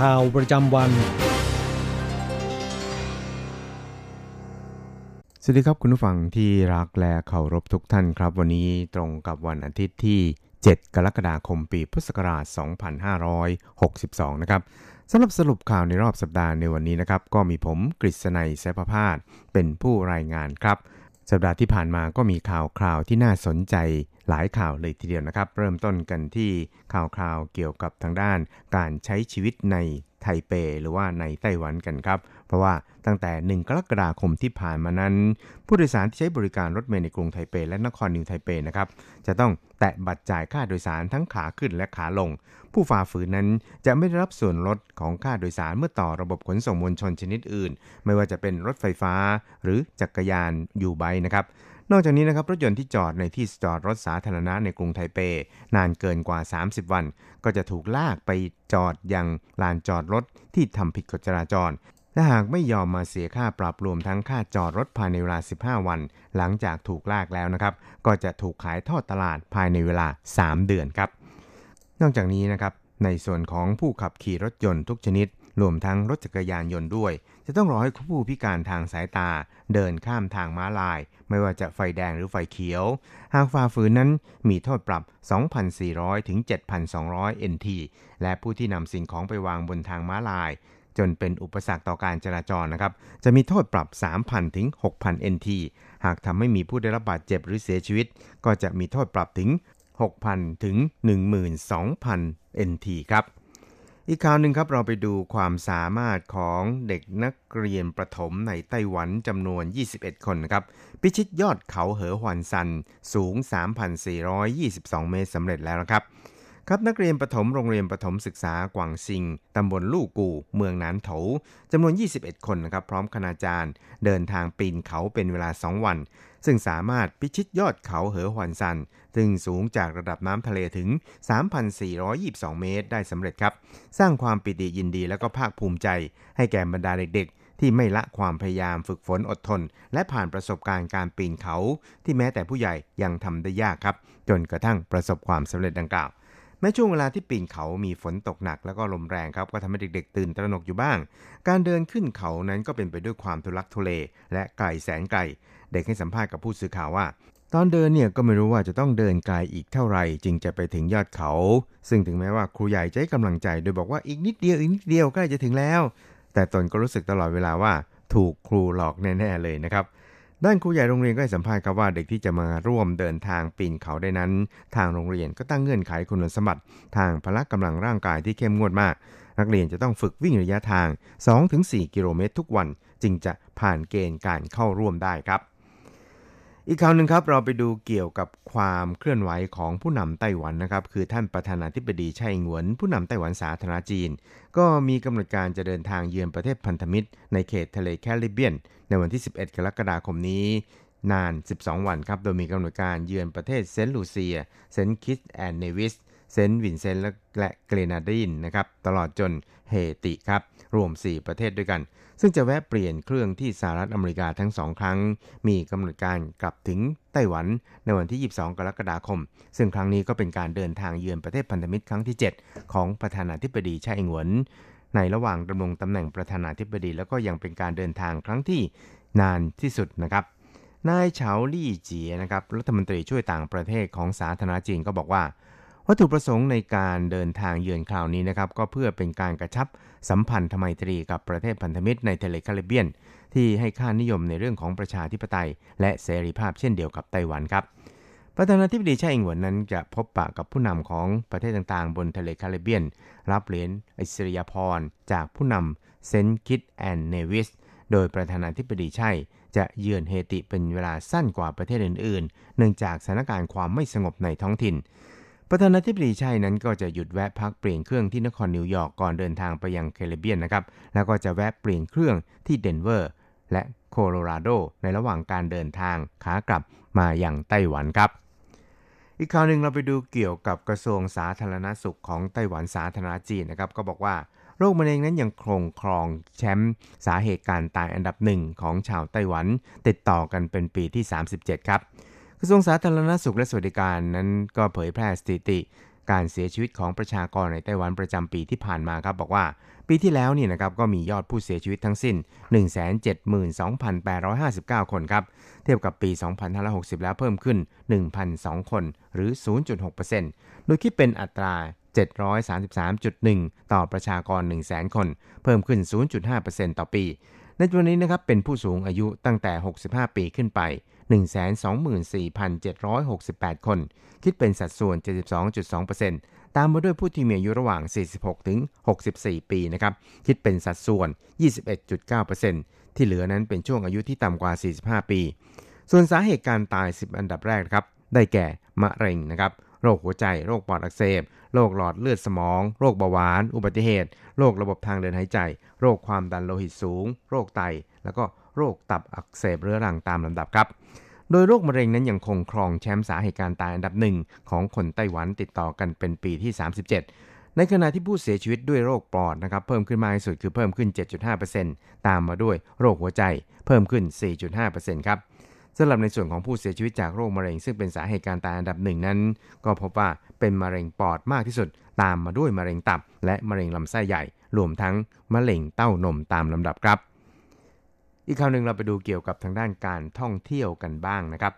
ข่าวประจำวัน สวัสดีครับคุณผู้ฟังที่รักและเคารพทุกท่านครับ วันนี้ตรงกับวันอาทิตย์ที่ 7 กรกฎาคมปีพุทธศักราช 2562 นะครับสำหรับสรุปข่าวในรอบสัปดาห์ในวันนี้นะครับ ก็มีผมกฤษณัยแสพพาสเป็นผู้รายงานครับ สัปดาห์ที่ผ่านมาก็มีข่าวคราวที่น่าสนใจ หลายข่าวเลยทีเดียวนะครับ เริ่มต้นกันที่ข่าวคราวเกี่ยวกับทางด้าน การใช้ชีวิตในไทเปหรือว่าในไต้หวันกันครับ เพราะว่าตั้งแต่ 1 กรกฎาคมที่ผ่านมานั้น ผู้โดยสารที่ใช้บริการรถเมล์ในกรุงไทเปและนครนิวไทเปนะครับจะต้องแตะบัตรจ่ายค่าโดยสารทั้งขาขึ้นและขาลง ผู้ฝ่าฝืนนั้นจะไม่ได้รับส่วนลดของค่าโดยสารเมื่อต่อระบบขนส่งมวลชนชนิดอื่น ไม่ว่าจะเป็นรถไฟฟ้าหรือจักรยานยูไบนะครับ นอกจากนี้นะครับรถยนต์ที่จอดในที่จอดรถสาธารณะในกรุงไทเป นานเกินกว่า 30 วัน ก็จะถูกลากไปจอดยังลานจอดรถที่ทำผิดกฎจราจรและหากไม่ยอมมาเสียค่าปรับรวมทั้งค่าจอดรถภายในเวลา 15 วัน หลังจากถูกลากแล้วนะครับ ก็จะถูกขายทอดตลาดภายในเวลา 3 เดือนครับ นอกจากนี้นะครับ ในส่วนของผู้ขับขี่รถยนต์ทุกชนิด รวมทั้งรถจักรยานยนต์ด้วย จะต้องรอให้ผู้พิการทางสายตาเดินข้ามทางม้าลาย ไม่ว่าจะไฟแดงหรือไฟเขียว หากฝ่าฝืนนั้นมีโทษปรับ 2,400 ถึง 7,200 NT และผู้ที่นำสิ่งของไปวางบนทางม้าลาย จนเป็นอุปสรรคต่อการจราจรนะครับ จะมีโทษปรับ 3,000 ถึง 6,000 NT หากทำให้มีผู้ได้รับบาดเจ็บหรือเสียชีวิต ก็จะมีโทษปรับถึง 6,000 ถึง 12,000 NT ครับ อีกข่าวหนึ่งครับเราไปดูความสามารถของเด็กนักเรียนประถมในไต้หวันจำนวน 21 คนนะครับ พิชิตยอดเขาเหอหวันซันสูง 3,422 เมตรสำเร็จแล้วนะครับ ครับนักเรียนประถมโรงเรียนประถมศึกษากวางซิงตำบลลู่กู เมืองนานโถจำนวน 21 คนนะครับ พร้อมคณาจารย์ เดินทางปีนเขาเป็นเวลา 2 วัน ซึ่งสามารถพิชิตยอดเขาเหอหวันซัน ซึ่งสูงจากระดับน้ำทะเลถึง 3,422 เมตรได้สำเร็จครับ สร้างความปิติยินดีและก็ภาคภูมิใจ ให้แก่บรรดาเด็กๆ ที่ไม่ละความพยายามฝึกฝนอดทน และผ่านประสบการณ์การปีนเขา ที่แม้แต่ผู้ใหญ่ยังทำได้ยากครับ จนกระทั่งประสบความสำเร็จดังกล่าวแม้ช่วงเวลาที่ปีนเขามีฝนตกหนักแล้วก็ลมแรงครับ ก็ทำให้เด็กๆ ตื่นตระหนกอยู่บ้าง การเดินขึ้นเขานั้นก็เป็นไปด้วยความทุลักทุเล และไกลแสนไกล เด็กให้สัมภาษณ์กับผู้สื่อข่าวว่า ตอนเดินเนี่ยก็ไม่รู้ว่าจะต้องเดินไกลอีกเท่าไหร่จึงจะไปถึงยอดเขา ซึ่งถึงแม้ว่าครูใหญ่จะให้กำลังใจ โดยบอกว่าอีกนิดเดียวอีกนิดเดียวใกล้จะถึงแล้ว แต่ตนก็รู้สึกตลอดเวลาว่า ถูกครูหลอกแน่ๆเลยนะครับด้านครูใหญ่โรงเรียนก็ให้สัมภาษณ์ครับว่าเด็กที่จะมาร่วมเดินทางปีนเขาได้นั้น ทางโรงเรียนก็ตั้งเงื่อนไขคุณสมบัติ ทางพละกำลังร่างกายที่เข้มงวดมาก นักเรียนจะต้องฝึกวิ่งระยะทาง 2-4 กิโลเมตรทุกวัน จึงจะผ่านเกณฑ์การเข้าร่วมได้ครับ อีกข่าวหนึ่งครับเราไปดูเกี่ยวกับความเคลื่อนไหวของผู้นำไต้หวันนะครับ คือท่านประธานาธิบดีไช่หงวน ผู้นำไต้หวันสาธารณจีน ก็มีกำหนดการจะเดินทางเยือนประเทศพันธมิตร ในเขตทะเลแคริบเบียน ในวันที่ 11 กรกฎาคมนี้นาน 12 วันครับ โดยมีกำหนดการเยือนประเทศเซนต์ลูเซีย เซนต์คิตแอนด์เนวิส เซนต์วินเซนต์และเกรนาดินนะครับตลอดจนเฮติครับรวม 4 ประเทศด้วยกัน ซึ่งจะแวะเปลี่ยนเครื่องที่สหรัฐอเมริกาทั้งสองครั้ง มีกำหนดการกลับถึงไต้หวันในวันที่ 22 กรกฎาคม ซึ่งครั้งนี้ก็เป็นการเดินทางเยือนประเทศพันธมิตรครั้งที่ 7 ของประธานาธิบดีไช่อิงเหวินในระหว่างดำรงตำแหน่งประธานาธิบดี แล้วก็ยังเป็นการเดินทางครั้งที่นานที่สุดนะครับนายเฉาลี่เจียนะครับรัฐมนตรีช่วยต่างประเทศของสาธารณจีนก็บอกว่า วัตถุประสงค์ในการเดินทางเยือนคราวนี้นะครับก็เพื่อเป็นการกระชับสัมพันธไมตรีกับประเทศพันธมิตรในทะเลแคริบเบียน ที่ให้ค่านิยมในเรื่องของประชาธิปไตย และเสรีภาพเช่นเดียวกับไต้หวันครับประธานาธิบดีไช่อิงหวนนั้นจะพบปะกับผู้นำของประเทศต่างๆ บนทะเลแคริบเบียน รับเหรียญอิสริยาภรณ์จากผู้นำเซนคิดแอนเนวิสโดยประธานาธิบดีไช่จะเยือนเฮติเป็นเวลาสั้นกว่าประเทศอื่นๆ เนื่องจากสถานการณ์ความไม่สงบในท้องถิ่น ประธานาธิบดีไช่นั้นก็จะหยุดแวะพักเปลี่ยนเครื่องที่นครนิวยอร์กก่อนเดินทางไปยังแคริบเบียนนะครับ แล้วก็จะแวะเปลี่ยนเครื่องที่เดนเวอร์และโคโลราโดในระหว่างการเดินทางขากลับมาอย่างไต้หวันครับ อีกข่าวหนึ่งเราไปดูเกี่ยวกับกระทรวงสาธารณสุขของไต้หวันสาธารณรัฐจีนนะครับ ก็บอกว่าโรคมะเร็งนั้นยังคงครองแชมป์สาเหตุการตายอันดับหนึ่งของชาวไต้หวัน ติดต่อกันเป็นปีที่ 37 ครับ ระทรวงสาธารณสุขและสวัสดิการนั้นก็เผยแพร่สถิติ การเสียชีวิตของประชากรในไต้หวันประจำปีที่ผ่านมาครับบอกว่า ปีที่แล้วนี่นะครับก็มียอดผู้เสียชีวิตทั้งสิ้น 172,859 คนครับ เทียบกับปี 2560 แล้วเพิ่มขึ้น 1,002 คนหรือ 0.6%โดยคิดเป็นอัตรา733.1 ต่อประชากร 100,000 คน เพิ่มขึ้น 0.5%ต่อปี ในจำนวนนี้นะครับเป็นผู้สูงอายุตั้งแต่ 65 ปีขึ้นไป 124,768 คน คิดเป็นสัดส่วน 72.2%ตามมาด้วยผู้ที่มีอายุระหว่าง 46 ถึง 64 ปีนะครับ คิดเป็นสัดส่วน 21.9%ที่เหลือนั้นเป็นช่วงอายุที่ต่ำกว่า 45 ปี ส่วนสาเหตุการตาย 10 อันดับแรกครับ ได้แก่ มะเร็งนะครับ โรคหัวใจ โรคปอดอักเสบ โรคหลอดเลือดสมอง โรคเบาหวาน อุบัติเหตุ โรคระบบทางเดินหายใจ โรคความดันโลหิตสูง โรคไต แล้วก็ โรคตับอักเสบเรื้อรังตามลำดับครับ โดยโรคมะเร็งนั้นยังคงครองแชมป์สาเหตุการตายอันดับหนึ่งของคนไต้หวันติดต่อกันเป็นปีที่ 37 ในขณะที่ผู้เสียชีวิตด้วยโรคปอดนะครับเพิ่มขึ้นมากที่สุดคือเพิ่มขึ้น 7.5%ตามมาด้วยโรคหัวใจเพิ่มขึ้น 4.5%ครับสำหรับในส่วนของผู้เสียชีวิตจากโรคมะเร็ง ซึ่งเป็นสาเหตุการตายอันดับหนึ่งนั้น ก็พบว่าเป็นมะเร็งปอดมากที่สุด ตามมาด้วยมะเร็งตับ และมะเร็งลำไส้ใหญ่ รวมทั้งมะเร็งเต้านมตามลำดับครับ อีกข่าวหนึ่งเราไปดูเกี่ยวกับทางด้านการท่องเที่ยวกันบ้างนะครับ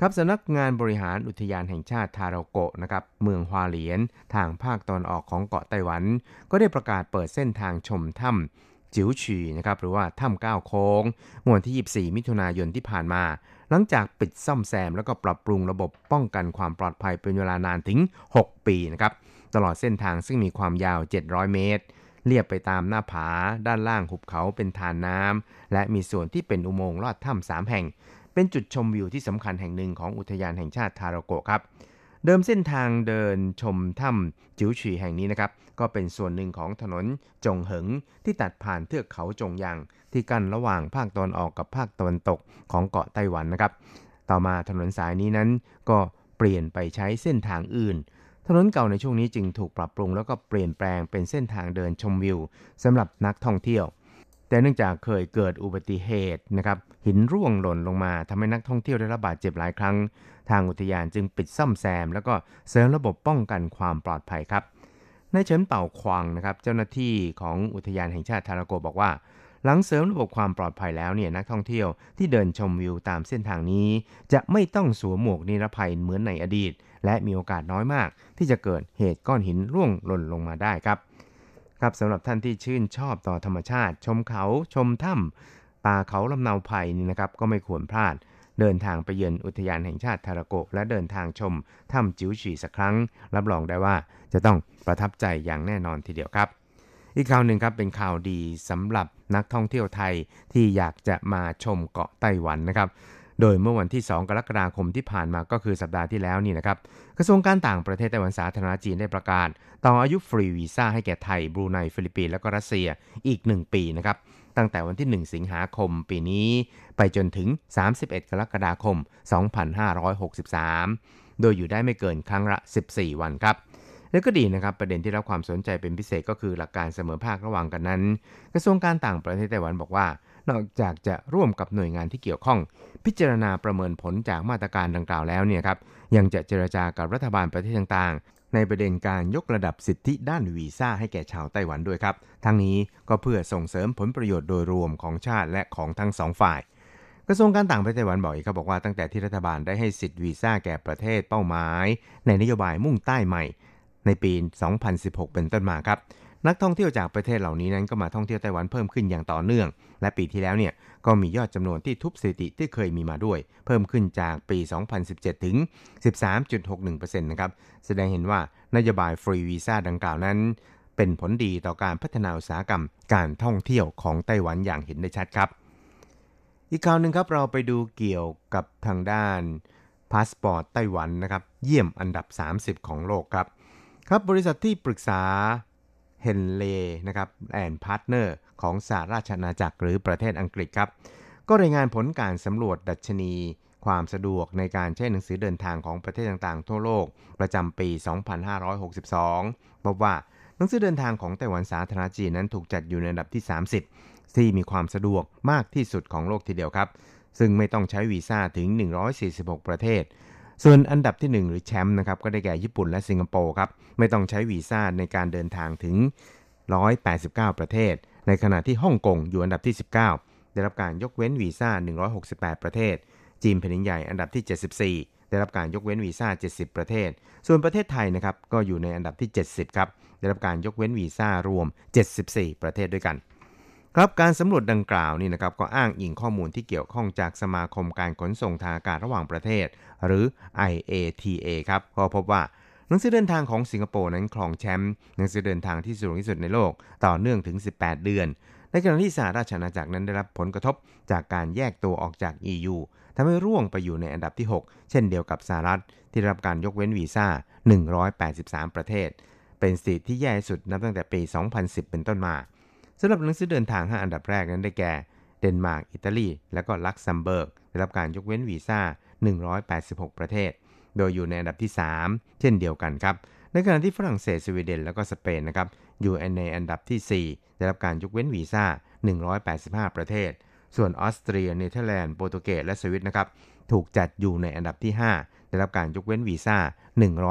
ครับสำนักงานบริหารอุทยานแห่งชาติทาราโกะนะครับเมืองฮวาเหลียน ทางภาคตอนออกของเกาะไต้หวัน ก็ได้ประกาศเปิดเส้นทางชมถ้ำจิ๋วฉีนะครับหรือว่าถ้ำก้าวโค้งเมื่อวันที่ 24 มิถุนายนที่ผ่านมา หลังจากปิดซ่อมแซมแล้วก็ปรับปรุงระบบป้องกันความปลอดภัยเป็นเวลานานถึง 6 ปีนะครับตลอดเส้นทางซึ่งมีความยาว 700 เมตร เลียบไปตามหน้าผา ด้านล่างหุบเขาเป็นทานน้ำ และมีส่วนที่เป็นอุโมงค์ลอดถ้ำสามแห่ง เป็นจุดชมวิวที่สำคัญแห่งหนึ่งของอุทยานแห่งชาติทาราโกะครับ เดิมเส้นทางเดินชมถ้ำจิ๋วฉีแห่งนี้นะครับ ก็เป็นส่วนหนึ่งของถนนจงเหิงที่ตัดผ่านเทือกเขาจงยางที่กั้นระหว่างภาคตะวันออกกับภาคตะวันตกของเกาะไต้หวันนะครับ ต่อมาถนนสายนี้นั้นก็เปลี่ยนไปใช้เส้นทางอื่น ถนนเก่าในช่วงนี้จึงถูกปรับปรุงแล้วก็เปลี่ยนแปลงเป็นเส้นทางเดินชมวิวสำหรับนักท่องเที่ยว แต่เนื่องจากเคยเกิดอุบัติเหตุนะครับหินร่วงหล่นลงมาทำให้นักท่องเที่ยวได้รับบาดเจ็บหลายครั้ง ทางอุทยานจึงปิดซ่อมแซม แล้วก็เสริมระบบป้องกันความปลอดภัยครับนายเฉินเป่าควางนะครับเจ้าหน้าที่ของอุทยานแห่งชาติทาราโกบอกว่า หลังเสริมระบบความปลอดภัยแล้วเนี่ยนักท่องเที่ยวที่เดินชมวิวตามเส้นทางนี้ จะไม่ต้องสวมหมวกนิรภัยเหมือนในอดีต และมีโอกาสน้อยมาก ที่จะเกิดเหตุก้อนหินร่วงหล่นลงมาได้ครับ ครับสำหรับท่านที่ชื่นชอบต่อธรรมชาติ ชมเขาชมถ้ำป่าเขาลำเนาไผ่นี่นะครับก็ไม่ควรพลาด เดินทางไปเยือนอุทยานแห่งชาติทาโรโกะและเดินทางชมถ้ำจิ๋วฉี่สักครั้ง รับรองได้ว่าจะต้องประทับใจอย่างแน่นอนทีเดียวครับอีกข่าวหนึ่งครับเป็นข่าวดีสำหรับนักท่องเที่ยวไทยที่อยากจะมาชมเกาะไต้หวันนะครับ โดยเมื่อวันที่ 2 กรกฎาคมที่ผ่านมาก็คือสัปดาห์ที่แล้วนี่นะครับ กระทรวงการต่างประเทศไต้หวันสาธารณรัฐจีนได้ประกาศ ต่ออายุฟรีวีซ่าให้แก่ไทย บรูไนฟิลิปปินส์และก็รัสเซียอีก 1 ปีนะครับ ตั้งแต่วันที่ 1 สิงหาคมปีนี้ ไปจนถึง 31 กรกฎาคม 2563 โดยอยู่ได้ไม่เกินครั้งละ 14 วันครับและก็ดีนะครับประเด็นที่รับความสนใจเป็นพิเศษก็คือหลักการเสมอภาคระหว่างกันนั้น กระทรวงการต่างประเทศไต้หวันบอกว่า นอกจากจะร่วมกับหน่วยงานที่เกี่ยวข้อง พิจารณาประเมินผลจากมาตรการดังกล่าวแล้วเนี่ยครับยังจะเจรจากับรัฐบาลประเทศต่างๆ ในประเด็นการยกระดับสิทธิด้านวีซ่าให้แก่ชาวไต้หวันด้วยครับ ทั้งนี้ก็เพื่อส่งเสริมผลประโยชน์โดยรวมของชาติและของทั้งสองฝ่ายกระทรวงการต่างประเทศไต้หวันบอกอีกครับบอกว่าตั้งแต่ที่รัฐบาลได้ให้สิทธิ์วีซ่าแก่ประเทศเป้าหมาย ในนโยบายมุ่งใต้ใหม่ ในปี 2016 เป็นต้นมาครับ นักท่องเที่ยวจากประเทศเหล่านี้นั้นก็มาท่องเที่ยวไต้หวันเพิ่มขึ้นอย่างต่อเนื่อง และปีที่แล้วเนี่ยก็มียอดจำนวนที่ทุบสถิติที่เคยมีมาด้วย เพิ่มขึ้นจากปี 2017 ถึง 13.61%นะครับแสดงเห็นว่านโยบายฟรีวีซ่าดังกล่าวนั้น เป็นผลดีต่อการพัฒนาอุตสาหกรรม การท่องเที่ยวของไต้หวันอย่างเห็นได้ชัดครับ อีกข่าวหนึ่งครับเราไปดูเกี่ยวกับทางด้านพาสปอร์ตไต้หวันนะครับเยี่ยมอันดับ 30 ของโลกครับครับบริษัทที่ปรึกษา Henley นะครับ and Partners ของสหราชอาณาจักรหรือประเทศอังกฤษครับ ก็รายงานผลการสำรวจดัชนี ความสะดวกในการใช้หนังสือเดินทางของประเทศต่างๆ ทั่วโลกประจำปี 2562พบว่าหนังสือเดินทางของไต้หวันสาธารณจีนนั้นถูกจัดอยู่ในอันดับที่ 30 ที่มีความสะดวกมากที่สุดของโลกทีเดียวครับ ซึ่งไม่ต้องใช้วีซ่าถึง 146 ประเทศ ส่วนอันดับที่ 1 หรือแชมป์นะครับก็ได้แก่ญี่ปุ่นและสิงคโปร์ครับไม่ต้องใช้วีซ่าในการเดินทางถึง 189 ประเทศ ในขณะที่ฮ่องกงอยู่อันดับที่ 19 ได้รับการยกเว้นวีซ่า 168 ประเทศ จีนแผ่นดินใหญ่อันดับที่ 74 ได้รับการยกเว้นวีซ่า 70 ประเทศ ส่วนประเทศไทยนะครับก็อยู่ในอันดับที่ 70 ครับได้รับการยกเว้นวีซ่ารวม 74 ประเทศด้วยกัน ครับการสำรวจดังกล่าวนี่นะครับก็อ้างอิงข้อมูลที่เกี่ยวข้องจากสมาคมการขนส่งทางอากาศระหว่างประเทศ หรือ IATA ครับก็พบว่าหนังสือเดินทางของสิงคโปร์นั้นครองแชมป์หนังสือเดินทางที่สูงที่สุดในโลกต่อเนื่องถึง 18 เดือน ในขณะที่สหราชอาณาจักรนั้นได้รับผลกระทบจากการแยกตัวออกจาก EU ทำให้ร่วงไปอยู่ในอันดับที่ 6 เช่นเดียวกับสหรัฐ ที่ได้รับการยกเว้นวีซ่า 183 ประเทศ เป็นสถิติที่แย่ที่สุดนับตั้งแต่ปี 2010 เป็นต้นมา สำหรับหนังสือเดินทาง 5 อันดับแรกนั้นได้แก่ เดนมาร์ก อิตาลี และก็ลักเซมเบิร์ก ได้รับการยกเว้นวีซ่า 186 ประเทศ โดยอยู่ในอันดับที่ 3 เช่นเดียวกันครับ ในขณะที่ฝรั่งเศส สวีเดน และก็สเปนนะครับ อยู่ในอันดับที่ 4 ได้รับการยกเว้นวีซ่า 185 ประเทศ ส่วนออสเตรีย เนเธอร์แลนด์ โปรตุเกส และสวิตนะครับ ถูกจัดอยู่ในอันดับที่ 5 ได้รับการยกเว้นวีซ่า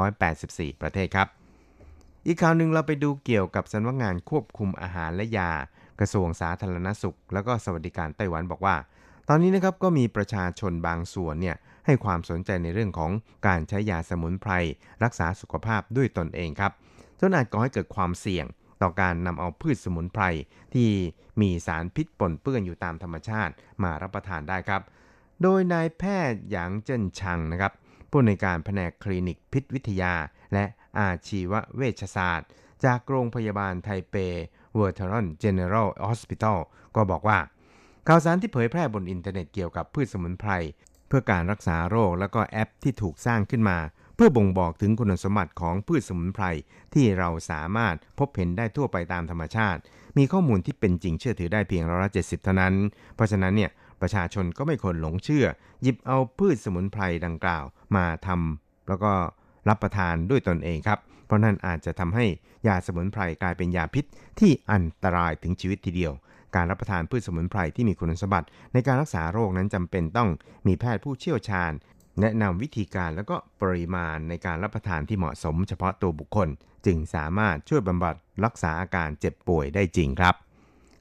184 ประเทศครับ อีกข่าวหนึ่งเราไปดูเกี่ยวกับสำนักงานควบคุมอาหารและยา กระทรวงสาธารณสุข แล้วก็สวัสดิการไต้หวันบอกว่า ตอนนี้นะครับก็มีประชาชนบางส่วนเนี่ยให้ความสนใจในเรื่องของการใช้ยาสมุนไพรรักษาสุขภาพด้วยตนเองครับจนอาจก่อให้เกิดความเสี่ยงต่อการนำเอาพืชสมุนไพรที่มีสารพิษปนเปื้อนอยู่ตามธรรมชาติมารับประทานได้ครับ โดยนายแพทย์หยางเจิ้นชังนะครับผู้อำนวยการแผนกคลินิกพิษวิทยา และ อาชีวเวชศาสตร์ จากโรงพยาบาล Taipei Veterans General Hospitalก็บอกว่า ข่าวสารที่เผยแพร่บนอินเทอร์เน็ตเกี่ยวกับพืชสมุนไพร เพื่อการรักษาโรคและก็แอปที่ถูกสร้างขึ้นมา เพื่อบ่งบอกถึงคุณสมบัติของพืชสมุนไพร ที่เราสามารถพบเห็นได้ทั่วไปตามธรรมชาติ มีข้อมูลที่เป็นจริงเชื่อถือได้เพียงร้อยละเจ็ดสิบเท่านั้น เพราะฉะนั้นเนี่ยประชาชนก็ไม่ควรหลงเชื่อ หยิบเอาพืชสมุนไพรดังกล่าวมาทำแล้วก็ รับประทานด้วยตนเองครับ เพราะนั่นอาจจะทำให้ยาสมุนไพรกลายเป็นยาพิษที่อันตรายถึงชีวิตทีเดียว การรับประทานพืชสมุนไพรที่มีคุณสมบัติ ในการรักษาโรคนั้นจำเป็นต้องมีแพทย์ผู้เชี่ยวชาญ แนะนำวิธีการแล้วก็ปริมาณในการรับประทานที่เหมาะสม เฉพาะตัวบุคคล จึงสามารถช่วยบำบัดรักษาอาการเจ็บป่วยได้จริงครับ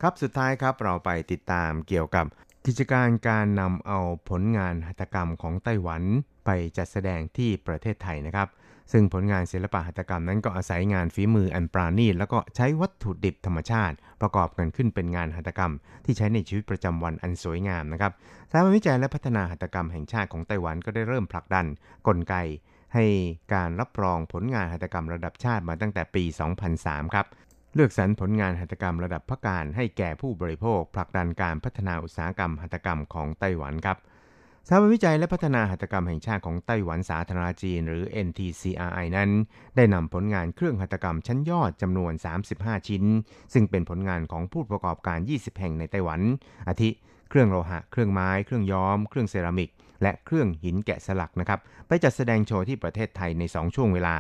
ครับสุดท้ายครับเราไปติดตามเกี่ยวกับ กิจการการนำเอาผลงานหัตถกรรมของไต้หวันไปจัดแสดงที่ประเทศไทยนะครับ ซึ่งผลงานศิลปะหัตถกรรมนั้นก็อาศัยงานฝีมืออันปราณีตแล้วก็ใช้วัตถุดิบธรรมชาติ ประกอบกันขึ้นเป็นงานหัตถกรรม ที่ใช้ในชีวิตประจำวันอันสวยงามนะครับสถาบันวิจัยและพัฒนาหัตถกรรมแห่งชาติของไต้หวันก็ได้เริ่มผลักดันกลไก ให้การรับรองผลงานหัตถกรรมระดับชาติมาตั้งแต่ปี 2003 ครับ เลือกสรรผลงานหัตถกรรมระดับพักการให้แก่ผู้บริโภค ผลักดันการพัฒนาอุตสาหกรรมหัตถกรรมของไต้หวันครับสถาบันวิจัยและพัฒนาหัตถกรรมแห่งชาติของไต้หวันสาธารณจีน หรือ NTCRI นั้น ได้นำผลงานเครื่องหัตถกรรมชั้นยอดจำนวน 35 ชิ้น ซึ่งเป็นผลงานของผู้ประกอบการ 20 แห่งในไต้หวัน อาทิ เครื่องโลหะ เครื่องไม้ เครื่องย้อม เครื่องเซรามิก และเครื่องหินแกะสลักนะครับ ไปจัดแสดงโชว์ที่ประเทศไทยใน 2 ช่วงเวลา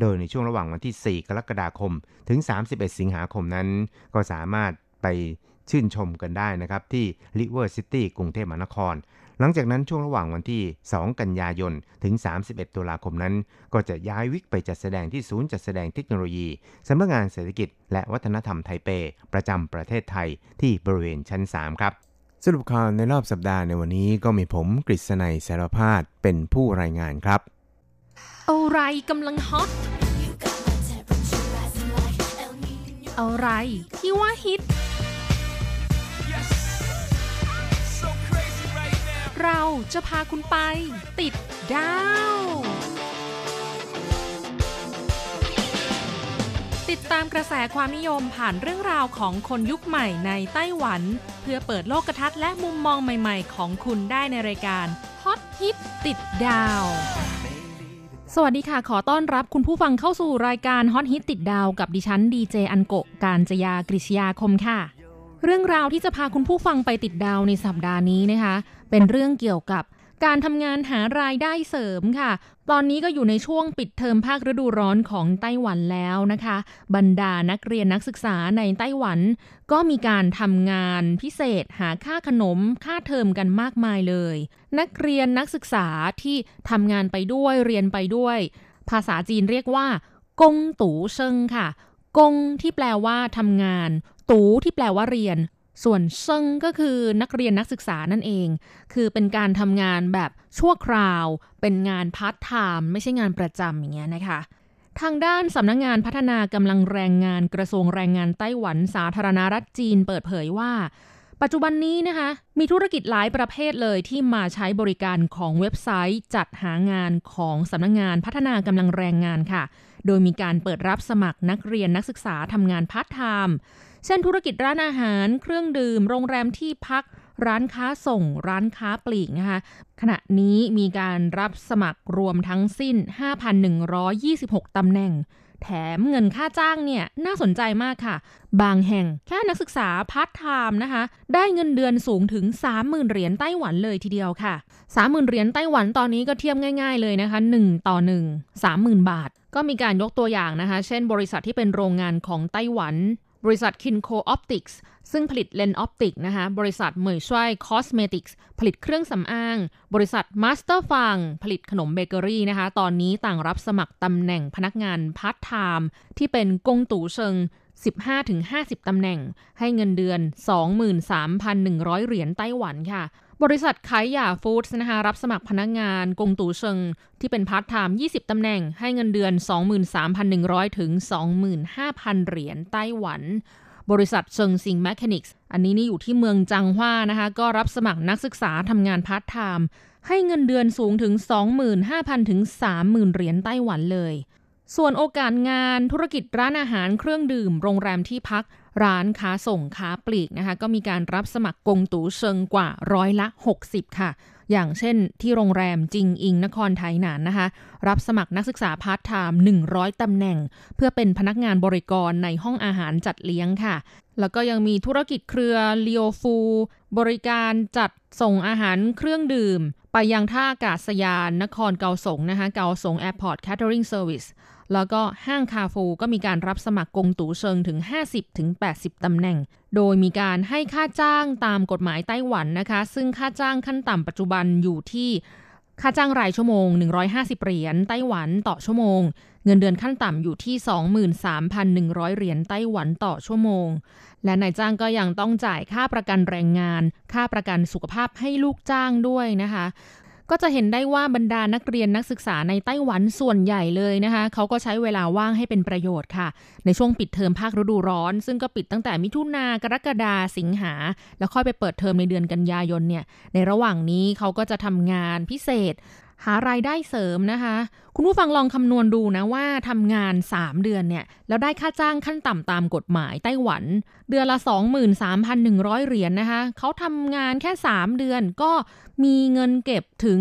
โดยในช่วงระหว่างวันที่ 4 กรกฎาคม ถึง 31 สิงหาคมนั้น ก็สามารถไปชื่นชมกันได้นะครับที่ River City กรุงเทพมหานคร หลังจากนั้นช่วงระหว่างวันที่ 2 กันยายน ถึง 31 ตุลาคมนั้น ก็จะย้ายวิกไปจัดแสดงที่ศูนย์จัดแสดงเทคโนโลยีสำนักงานเศรษฐกิจ และวัฒนธรรมไทเป ประจำประเทศไทยที่บริเวณชั้น 3 ครับสรุปข่าวในรอบสัปดาห์ในวันนี้ก็มีผมกฤษณัยสารพาดเป็นผู้รายงานครับ อะไรกำลังฮอต อะไรที่ว่าฮิต เราจะพาคุณไป ติดดาว ติดตามกระแสความนิยมผ่านเรื่องราวของคนยุคใหม่ในไต้หวัน เพื่อเปิดโลกทัศน์และมุมมองใหม่ ๆ ของคุณได้ในรายการฮอตฮิตติดดาว สวัสดีค่ะ ขอต้อนรับคุณผู้ฟังเข้าสู่รายการฮอตฮิตติดดาวกับดิฉันดีเจอันโกะการจยากริชยาคมค่ะ เรื่องราวที่จะพาคุณผู้ฟังไปติดดาวในสัปดาห์นี้นะคะ เป็นเรื่องเกี่ยวกับ การทำงานหารายได้เสริมค่ะ ตอนนี้ก็อยู่ในช่วงปิดเทอมภาคฤดูร้อนของไต้หวันแล้วนะคะ บรรดานักเรียนนักศึกษาในไต้หวัน ก็มีการทำงานพิเศษหาค่าขนมค่าเทอมกันมากมายเลย นักเรียนนักศึกษาที่ทำงานไปด้วยเรียนไปด้วย ภาษาจีนเรียกว่า工讀生 ค่ะ 工 ที่แปลว่าทำงาน 讀 ที่แปลว่าเรียน ส่วน 生 ก็คือนักเรียนนักศึกษานั่นเอง คือเป็นการทำงานแบบชั่วคราว เป็นงานพาร์ทไทม์ไม่ใช่งานประจำอย่างเงี้ยนะคะ ทางด้านสำนักงานพัฒนากำลังแรงงานกระทรวงแรงงานไต้หวันสาธารณรัฐจีนเปิดเผยว่าปัจจุบันนี้นะคะ มีธุรกิจหลายประเภทเลยที่มาใช้บริการของเว็บไซต์จัดหางานของสำนักงงานพัฒนากำลังแรงงานค่ะ โดยมีการเปิดรับสมัครนักเรียนนักศึกษาทำงานพาร์ทไทม์ เช่นธุรกิจร้านอาหาร เครื่องดื่ม โรงแรมที่พัก ร้านค้าส่ง ร้านค้าปลีกนะคะ ขณะนี้มีการรับสมัครรวมทั้งสิ้น 5,126 ตำแหน่ง แถมเงินค่าจ้างเนี่ยน่าสนใจมากค่ะ บางแห่งแค่นักศึกษาพาร์ทไทม์นะคะ ได้เงินเดือนสูงถึง 30,000 เหรียญไต้หวันเลยทีเดียวค่ะ 30,000 เหรียญไต้หวันตอนนี้ก็เทียบง่าย ๆ เลยนะคะ 1 ต่อ 1 30,000 บาทก็มีการยกตัวอย่างนะคะ เช่นบริษัทที่เป็นโรงงานของไต้หวัน บริษัท Kinko Optics ซึ่งผลิตเลนส์ออปติกนะคะ บริษัทเหมยช่วย Cosmetics ผลิตเครื่องสำอาง บริษัทมาสเตอร์ฟังผลิตขนมเบเกอรี่นะคะ ตอนนี้ต่างรับสมัครตำแหน่งพนักงานพาร์ทไทม์ที่เป็น工讀生 15-50 ตำแหน่ง ให้เงินเดือน 23,100 เหรียญไต้หวันค่ะ บริษัทขายยา Food นะคะรับสมัครพนักงาน工讀生 ที่เป็นพาร์ทไทม์ 20 ตำแหน่ง ให้เงินเดือน 23,100 ถึง 25,000 เหรียญไต้หวัน บริษัทเซิงซิง Mechanics อันนี้นี่อยู่ที่เมืองจังหว้านะคะ ก็รับสมัครนักศึกษาทำงานพาร์ทไทม์ ให้เงินเดือนสูงถึง 25,000 ถึง 30,000 เหรียญไต้หวันเลย ส่วนโอกาสงานธุรกิจร้านอาหารเครื่องดื่ม โรงแรมที่พัก ร้านค้าส่งค้าปลีกนะคะ ก็มีการรับสมัคร工讀生 กว่าร้อยละ 60 ค่ะ อย่างเช่นที่โรงแรมจิงอิงนครไถหนานนะคะ รับสมัครนักศึกษาพาร์ทไทม์100 ตำแหน่ง เพื่อเป็นพนักงานบริกรในห้องอาหารจัดเลี้ยงค่ะ แล้วก็ยังมีธุรกิจเครือเลียวฟู บริการจัดส่งอาหารเครื่องดื่ม ไปยังท่าอากาศยานนครเกาสงนะคะ Kaohsiung Airport Catering Service แล้วก็ห้างคาร์ฟูร์ก็มีการรับสมัคร工讀生 ถึง 50-80 ตำแหน่ง โดยมีการให้ค่าจ้างตามกฎหมายไต้หวันนะคะ ซึ่งค่าจ้างขั้นต่ำปัจจุบันอยู่ที่ค่าจ้างรายชั่วโมง 150 เหรียญไต้หวันต่อชั่วโมง เงินเดือนขั้นต่ำอยู่ที่ 23,100 เหรียญไต้หวันต่อชั่วโมง และนายจ้างก็ยังต้องจ่ายค่าประกันแรงงาน ค่าประกันสุขภาพให้ลูกจ้างด้วยนะคะ ก็จะเห็นได้ว่าบรรดานักเรียนนักศึกษาในไต้หวันส่วนใหญ่เลยนะคะเขาก็ใช้เวลาว่างให้เป็นประโยชน์ค่ะ ในช่วงปิดเทอมภาคฤดูร้อน ซึ่งก็ปิดตั้งแต่มิถุนากรกฎาสิงหา แล้วค่อยไปเปิดเทอมในเดือนกันยายนเนี่ยในระหว่างนี้เขาก็จะทำงานพิเศษ หารายได้เสริมนะคะ คุณผู้ฟังลองคำนวณดูนะว่าทำงาน 3 เดือนเนี่ย แล้วได้ค่าจ้างขั้นต่ำตามกฎหมายไต้หวัน เดือนละ 23,100 เหรียญนนะคะ เขาทำงานแค่ 3 เดือนก็มีเงินเก็บถึง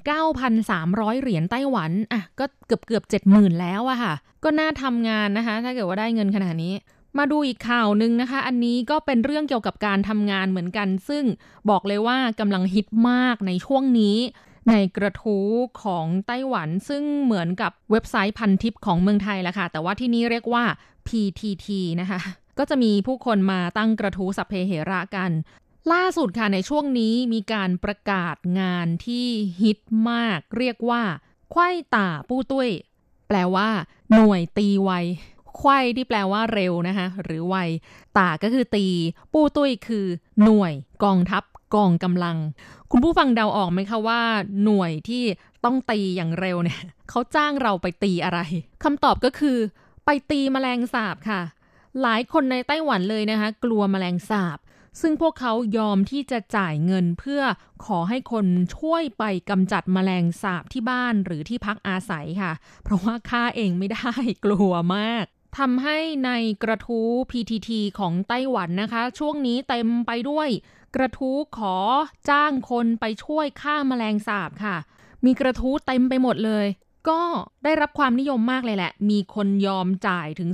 69,300 เหรียญไต้หวันอะก็เกือบเกือบ70,000 แล้วอะค่ะ ก็น่าทำงานนะคะ ถ้าเกิดว่าได้เงินขนาดนี้มาดูอีกข่าวหนึ่งนะคะ อันนี้ก็เป็นเรื่องเกี่ยวกับการทำงานเหมือนกัน ซึ่งบอกเลยว่ากำลังฮิตมากในช่วงนี้ ในกระทู้ของไต้หวันซึ่งเหมือนกับเว็บไซต์พันทิปของเมืองไทยแหละค่ะ แต่ว่าที่นี่เรียกว่า PTT นะคะ ก็จะมีผู้คนมาตั้งกระทู้สัพเพเหระกัน ล่าสุดค่ะในช่วงนี้มีการประกาศงานที่ฮิตมาก เรียกว่าควายตาปู้ตุ้ย แปลว่า หน่วยตีไวไข่ที่แปลว่าเร็วนะคะหรือไวตาก็คือตี ปูตุ้ยคือ หน่วย กองทัพ กองกำลัง คุณผู้ฟังเดาออกไหมคะว่า หน่วยที่ต้องตีอย่างเร็วเนี่ยเขาจ้างเราไปตีอะไรคำตอบก็คือ ไปตีแมลงสาบค่ะ หลายคนในไต้หวันเลยนะคะ กลัวแมลงสาบ ซึ่งพวกเขายอมที่จะจ่ายเงินเพื่อขอให้คนช่วยไปกำจัดแมลงสาบที่บ้านหรือที่พักอาศัยค่ะ เพราะว่าค่าเองไม่ได้กลัวมากทำให้ในกระทู้ PTT ของไต้หวันนะคะ ช่วงนี้เต็มไปด้วย กระทู้ขอจ้างคนไปช่วยฆ่าแมลงสาบค่ะ มีกระทู้เต็มไปหมดเลย ก็ได้รับความนิยมมากเลยแหละ มีคนยอมจ่ายถึง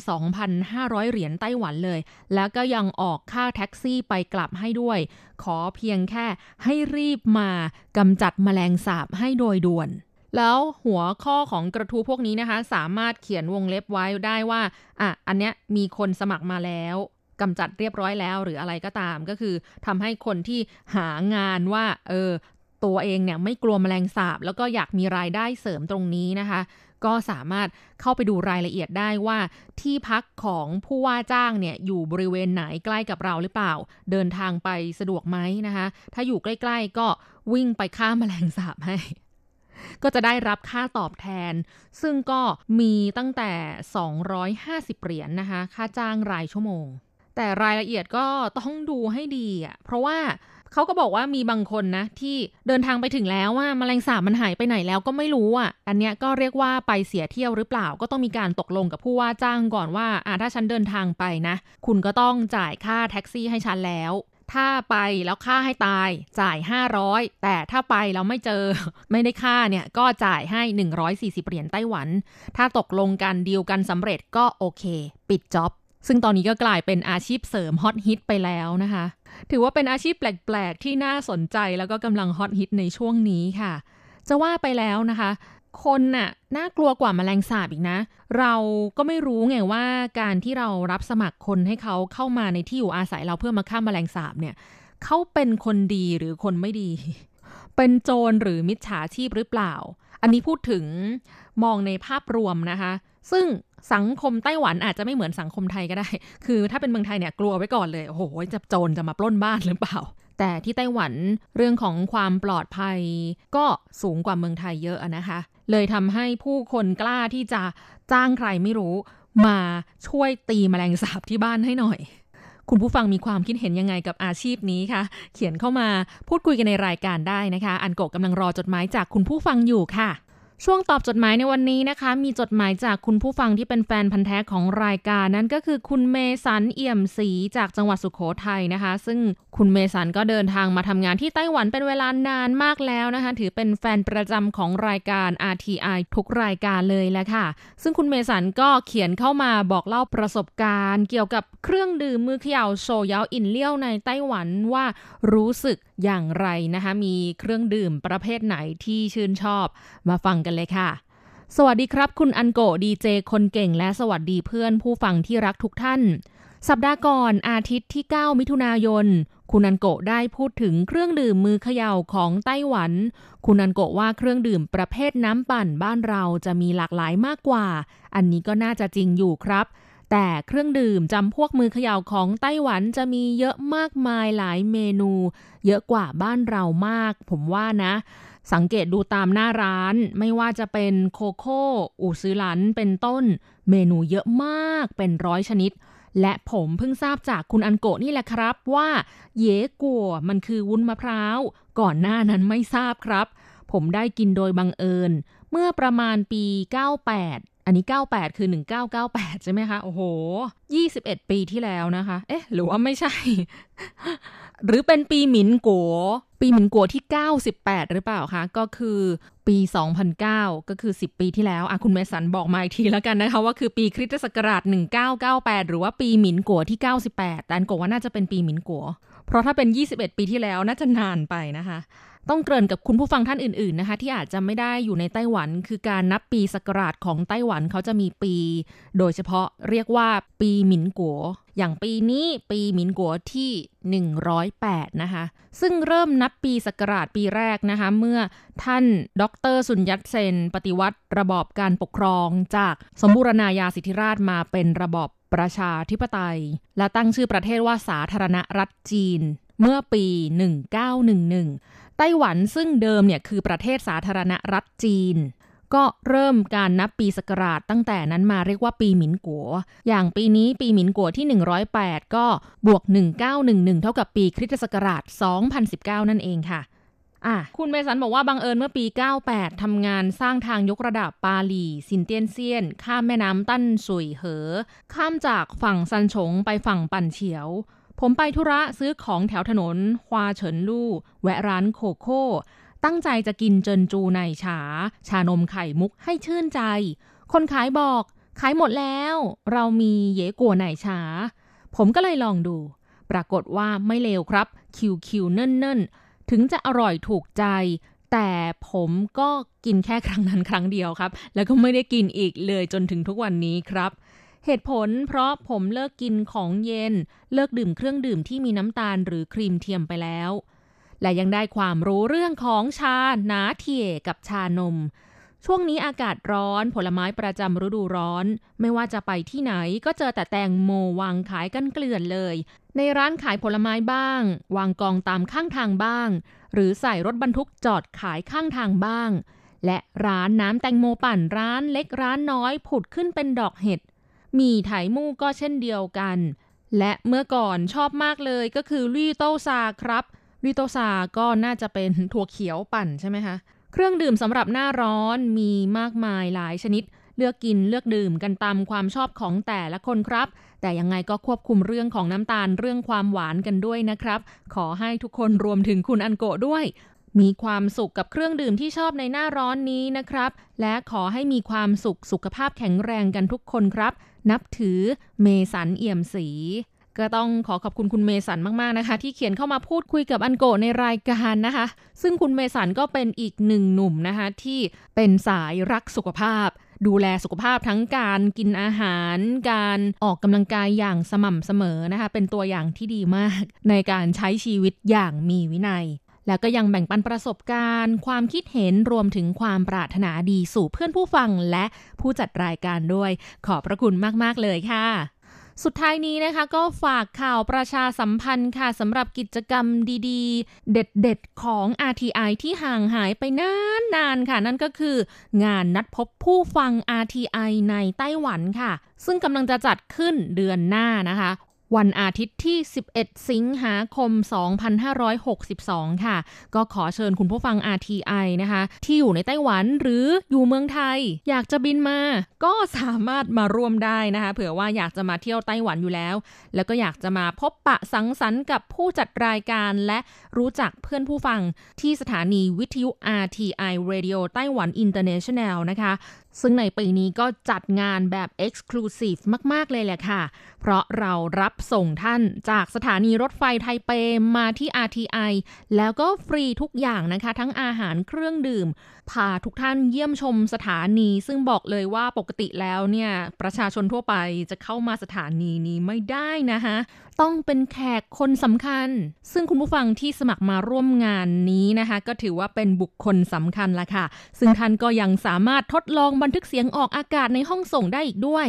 2,500 เหรียญไต้หวันเลย แล้วก็ยังออกค่าแท็กซี่ไปกลับให้ด้วย ขอเพียงแค่ให้รีบมากำจัดแมลงสาบให้โดยด่วนแล้วหัวข้อของกระทู้พวกนี้นะคะ สามารถเขียนวงเล็บไว้ได้ว่าอะอันเนี้ยมีคนสมัครมาแล้ว กำจัดเรียบร้อยแล้วหรืออะไรก็ตาม ก็คือทำให้คนที่หางานว่าเออตัวเองเนี่ยไม่กลัวแมลงสาบ แล้วก็อยากมีรายได้เสริมตรงนี้นะคะ ก็สามารถเข้าไปดูรายละเอียดได้ว่า ที่พักของผู้ว่าจ้างเนี่ยอยู่บริเวณไหนใกล้กับเราหรือเปล่า เดินทางไปสะดวกไหมนะคะ ถ้าอยู่ใกล้ ๆ ก็วิ่งไปฆ่าแมลงสาบให้ก็จะได้รับค่าตอบแทน ซึ่งก็มีตั้งแต่ 250 เหรียญนนะคะ ค่าจ้างรายชั่วโมง แต่รายละเอียดก็ต้องดูให้ดีอะเพราะว่าเขาก็บอกว่ามีบางคนนะ ที่เดินทางไปถึงแล้วว่าแมลงสาบมันหายไปไหนแล้วก็ไม่รู้อะ อันเนี้ยก็เรียกว่าไปเสียเที่ยวหรือเปล่าก็ต้องมีการตกลงกับผู้ว่าจ้างก่อนว่าอ่าถ้าฉันเดินทางไปนะ คุณก็ต้องจ่ายค่าแท็กซี่ให้ฉันแล้วถ้าไปแล้วค่าให้ตายจ่าย 500 แต่ถ้าไปแล้วไม่เจอไม่ได้ค่าเนี่ยก็จ่ายให้ 140 เหรียญไต้หวัน ถ้าตกลงกันดีลกันสำเร็จก็โอเค ปิดจ็อบ ซึ่งตอนนี้ก็กลายเป็นอาชีพเสริมฮอตฮิตไปแล้วนะคะ ถือว่าเป็นอาชีพแปลก ๆ ที่น่าสนใจแล้วก็กำลังฮอตฮิตในช่วงนี้ค่ะ จะว่าไปแล้วนะคะ คนน่ะน่ากลัวกว่ามาแมลงสาบอีกนะ เราก็ไม่รู้ไงว่าการที่เรารับสมัครคนให้เขาเข้ามาในที่อยู่อาศัยเราเพื่อมาฆ่ามาแมลงสาบเนี่ยเขาเป็นคนดีหรือคนไม่ดี เป็นโจรหรือมิจฉาชีพหรือเปล่า อันนี้พูดถึงมองในภาพรวมนะคะ ซึ่ง สังคมไต้หวันอาจจะไม่เหมือนสังคมไทยก็ได้ คือถ้าเป็นเมืองไทยเนี่ยกลัวไว้ก่อนเลย โอ้โห จะโจรจะมาปล้นบ้านหรือเปล่า แต่ที่ไต้หวันเรื่องของความปลอดภัยก็สูงกว่าเมืองไทยเยอะนะคะ เลยทำให้ผู้คนกล้าที่จะจ้างใครไม่รู้ มาช่วยตีแมลงสาบที่บ้านให้หน่อย คุณผู้ฟังมีความคิดเห็นยังไงกับอาชีพนี้คะ เขียนเข้ามาพูดคุยกันในรายการได้นะคะ อันโกกำลังรอจดหมายจากคุณผู้ฟังอยู่ค่ะ ช่วงตอบจดหมายในวันนี้นะคะ มีจดหมายจากคุณผู้ฟังที่เป็นแฟนพันธ์แท้ของรายการนั้นก็คือคุณเมสันเอี่ยมศรีจากจังหวัดสุขโขทัยนะคะ ซึ่งคุณเมสันก็เดินทางมาทำงานที่ไต้หวันเป็นเวลานานมากแล้วนะคะ ถือเป็นแฟนประจำของรายการ RTI ทุกรายการเลยแหละค่ะ ซึ่งคุณเมสันก็เขียนเข้ามาบอกเล่าประสบการณ์ เกี่ยวกับเครื่องดื่มมือเขย่า手搖飲料 ในไต้หวันว่ารู้สึกอย่างไรนะคะ มีเครื่องดื่มประเภทไหนที่ชื่นชอบมาฟังกันเลยค่ะ สวัสดีครับ คุณอันโกดีเจคนเก่งและสวัสดีเพื่อนผู้ฟังที่รักทุกท่าน สัปดาห์ก่อนอาทิตย์ที่ 9 มิถุนายน คุณอันโกได้พูดถึงเครื่องดื่มมือเขย่าของไต้หวัน คุณอันโกว่าเครื่องดื่มประเภทน้ำปั่นบ้านเราจะมีหลากหลายมากกว่า อันนี้ก็น่าจะจริงอยู่ครับ แต่เครื่องดื่มจำพวกมือเขย่าของไต้หวันจะมีเยอะมากมายหลายเมนู เยอะกว่าบ้านเรามาก ผมว่านะ สังเกตดูตามหน้าร้านไม่ว่าจะเป็นโคโค่อูซือหลันเป็นต้น เมนูเยอะมากเป็นร้อยชนิด และผมเพิ่งทราบจากคุณอันโกนี่แหละครับว่า เยกัวมันคือวุ้นมะพร้าว ก่อนหน้านั้นไม่ทราบครับ ผมได้กินโดยบังเอิญ เมื่อประมาณปี 98 อันนี้ 98 คือ 1998 ใช่ไหมคะ โอ้โห 21 ปีที่แล้วนะคะ เอ๊ะ หรือว่าไม่ใช่ หรือเป็นปีหมินกัว ปีหมินกัวที่ 98 หรือเปล่าคะ ก็คือปี 2009 ก็คือ 10 ปีที่แล้วอะคุณเมสันบอกมาอีกทีแล้วกันนะคะ ว่าคือปีคริสตศักราช 1998 หรือว่าปีหมินกัวที่ 98 แต่อันกว่าน่าจะเป็นปีหมินกัว เพราะถ้าเป็น 21 ปีที่แล้วน่าจะนานไปนะคะ ต้องเกริ่นกับคุณผู้ฟังท่านอื่น ๆนะคะ ที่อาจจะไม่ได้อยู่ในไต้หวัน คือการนับปีศักราชของไต้หวันเขาจะมีปี โดยเฉพาะเรียกว่าปีหมินกัวอย่างปีนี้ปีหมินกัวที่ 108 นะคะ ซึ่งเริ่มนับปีศักราชปีแรกนะคะ เมื่อท่านดรสุญยัตเซน ปฏิวัติระบอบการปกครองจากสมบูรณาญาสิทธิราชมาเป็นระบอบประชาธิปไตย และตั้งชื่อประเทศว่าสาธารณรัฐจีน เมื่อปี 1911 ไต้หวันซึ่งเดิมเนี่ยคือประเทศสาธารณรัฐจีน ก็เริ่มการนับปีศักราชตั้งแต่นั้นมาเรียกว่าปีหมินกัว อย่างปีนี้ปีหมินกัวที่ 108 ก็บวก 1911 เท่ากับปีคริสตศักราช 2019 นั่นเองค่ะอะคุณเมสันบอกว่าบังเอิญเมื่อปี 98 ทำงานสร้างทางยกระดับปาหลี ซินเตียนเซียน ข้ามแม่น้ำตั้นสุยเหอ ข้ามจากฝั่งซันฉงไปฝั่งปั่นเฉียว ผมไปธุระซื้อของแถวถนนฮวาเฉินลู่แวะร้านโคโค่ตั้งใจจะกินเจินจูในฉา ชานมไข่มุกให้ชื่นใจ คนขายบอก ขายหมดแล้ว เรามีเยกัวไหนฉา ผมก็เลยลองดู ปรากฏว่าไม่เลวครับ QQ嫩嫩 ถึงจะอร่อยถูกใจ แต่ผมก็กินแค่ครั้งนั้นครั้งเดียวครับ แล้วก็ไม่ได้กินอีกเลยจนถึงทุกวันนี้ครับ เหตุผลเพราะผมเลิกกินของเย็น เลิกดื่มเครื่องดื่มที่มีน้ำตาลหรือครีมเทียมไปแล้ว และยังได้ความรู้เรื่องของชา 拿鐵 กับชานม ช่วงนี้อากาศร้อนผลไม้ประจำฤดูร้อน ไม่ว่าจะไปที่ไหนก็เจอแต่แตงโมวางขายกันเกลื่อนเลย ในร้านขายผลไม้บ้าง วางกองตามข้างทางบ้าง หรือใส่รถบรรทุกจอดขายข้างทางบ้าง และร้านน้ำแตงโมปั่นร้านเล็กร้านน้อยผุดขึ้นเป็นดอกเห็ด มีไถมู่ก็เช่นเดียวกัน และเมื่อก่อนชอบมากเลยก็คือลี่โตซาครับลี่โตซาก็น่าจะเป็นถั่วเขียวปั่นใช่ไหมคะเครื่องดื่มสำหรับหน้าร้อนมีมากมายหลายชนิด เลือกกินเลือกดื่มกันตามความชอบของแต่ละคนครับ แต่ยังไงก็ควบคุมเรื่องของน้ำตาลเรื่องความหวานกันด้วยนะครับ ขอให้ทุกคนรวมถึงคุณอันโกะด้วย มีความสุขกับเครื่องดื่มที่ชอบในหน้าร้อนนี้นะครับ และขอให้มีความสุขสุขภาพแข็งแรงกันทุกคนครับ นับถือเมสันเอี่ยมศรีก็ต้องขอขอบคุณคุณเมสันมาก ๆ นะคะ ที่เขียนเข้ามาพูดคุยกับอันโกในรายการนะคะ ซึ่งคุณเมสันก็เป็นอีกหนึ่งหนุ่มนะคะ ที่เป็นสายรักสุขภาพ ดูแลสุขภาพทั้งการกินอาหาร การออกกำลังกายอย่างสม่ำเสมอนะคะ เป็นตัวอย่างที่ดีมาก ในการใช้ชีวิตอย่างมีวินัย แล้วก็ยังแบ่งปันประสบการณ์ ความคิดเห็นรวมถึงความปรารถนาดีสู่เพื่อนผู้ฟังและผู้จัดรายการด้วย ขอบพระคุณมาก ๆ เลยค่ะสุดท้ายนี้นะคะก็ฝากข่าวประชาสัมพันธ์ค่ะสำหรับกิจกรรมดีๆ เด็ดๆ ของ RTI ที่ห่างหายไปนานๆค่ะ นั่นก็คือ งานนัดพบผู้ฟัง RTI ในไต้หวันค่ะ ซึ่งกำลังจะจัดขึ้นเดือนหน้านะคะ วันอาทิตย์ที่ 11 สิงหาคม 2562 ค่ะ ก็ขอเชิญคุณผู้ฟัง RTI นะคะ ที่อยู่ในไต้หวันหรืออยู่เมืองไทย อยากจะบินมา ก็สามารถมาร่วมได้นะคะ เผื่อว่าอยากจะมาเที่ยวไต้หวันอยู่แล้ว แล้วก็อยากจะมาพบปะสังสรรค์กับผู้จัดรายการและรู้จักเพื่อนผู้ฟังที่สถานีวิทยุ RTI Radio ไต้หวัน International นะคะ ซึ่งในปีนี้ก็จัดงานแบบ Exclusive มาก ๆ เลยแหละค่ะ เพราะเรารับส่งท่านจากสถานีรถไฟไทเปมาที่ RTI แล้วก็ฟรีทุกอย่างนะคะ ทั้งอาหารเครื่องดื่ม พาทุกท่านเยี่ยมชมสถานี ซึ่งบอกเลยว่าปกติแล้วเนี่ย ประชาชนทั่วไปจะเข้ามาสถานีนี้ไม่ได้นะคะต้องเป็นแขกคนสำคัญ ซึ่งคุณผู้ฟังที่สมัครมาร่วมงานนี้นะคะ ก็ถือว่าเป็นบุคคลสำคัญละค่ะ ซึ่งท่านก็ยังสามารถทดลองบันทึกเสียงออกอากาศในห้องส่งได้อีกด้วย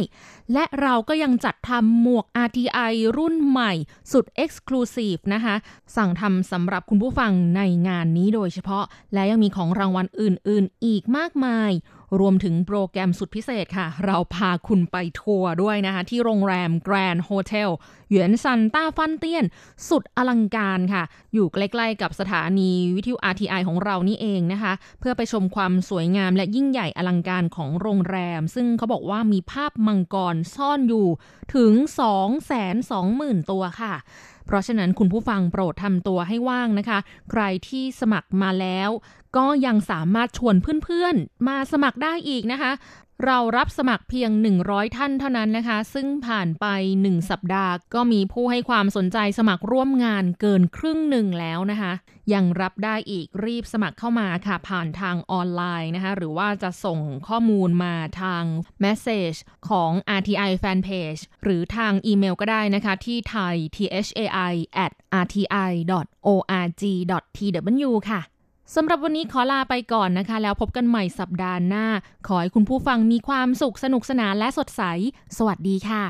และเราก็ยังจัดทำหมวก RTI รุ่นใหม่ สุด Exclusive นะคะ สั่งทำสำหรับคุณผู้ฟังในงานนี้โดยเฉพาะ และยังมีของรางวัลอื่น ๆ อีกมากมาย รวมถึงโปรแกรมสุดพิเศษค่ะ เราพาคุณไปทัวร์ด้วยนะคะ ที่โรงแรม Grand Hotel 圓山大飯店 สุดอลังการค่ะ อยู่ใกล้ๆกับสถานีวิทยุ RTI ของเรานี่เองนะคะ เพื่อไปชมความสวยงามและยิ่งใหญ่อลังการของโรงแรม ซึ่งเขาบอกว่ามีภาพมังกรซ่อนอยู่ถึง 220,000 ตัวค่ะเพราะฉะนั้นคุณผู้ฟังโปรดทำตัวให้ว่างนะคะ ใครที่สมัครมาแล้วก็ยังสามารถชวนเพื่อนๆ มาสมัครได้อีกนะคะ เรารับสมัครเพียง 100 ท่านเท่านั้นนะคะ ซึ่งผ่านไป 1 สัปดาห์ ก็มีผู้ให้ความสนใจสมัครร่วมงานเกินครึ่งหนึ่งแล้วนะคะ ยังรับได้อีกรีบสมัครเข้ามาค่ะ ผ่านทางออนไลน์นะคะ หรือว่าจะส่งข้อมูลมาทาง Message ของ RTI Fanpage หรือทางอีเมลก็ได้นะคะ ที่ไทย thai at rti org tw ค่ะ สำหรับวันนี้ขอลาไปก่อนนะคะ แล้วพบกันใหม่สัปดาห์หน้า ขอให้คุณผู้ฟังมีความสุขสนุกสนานและสดใส สวัสดีค่ะ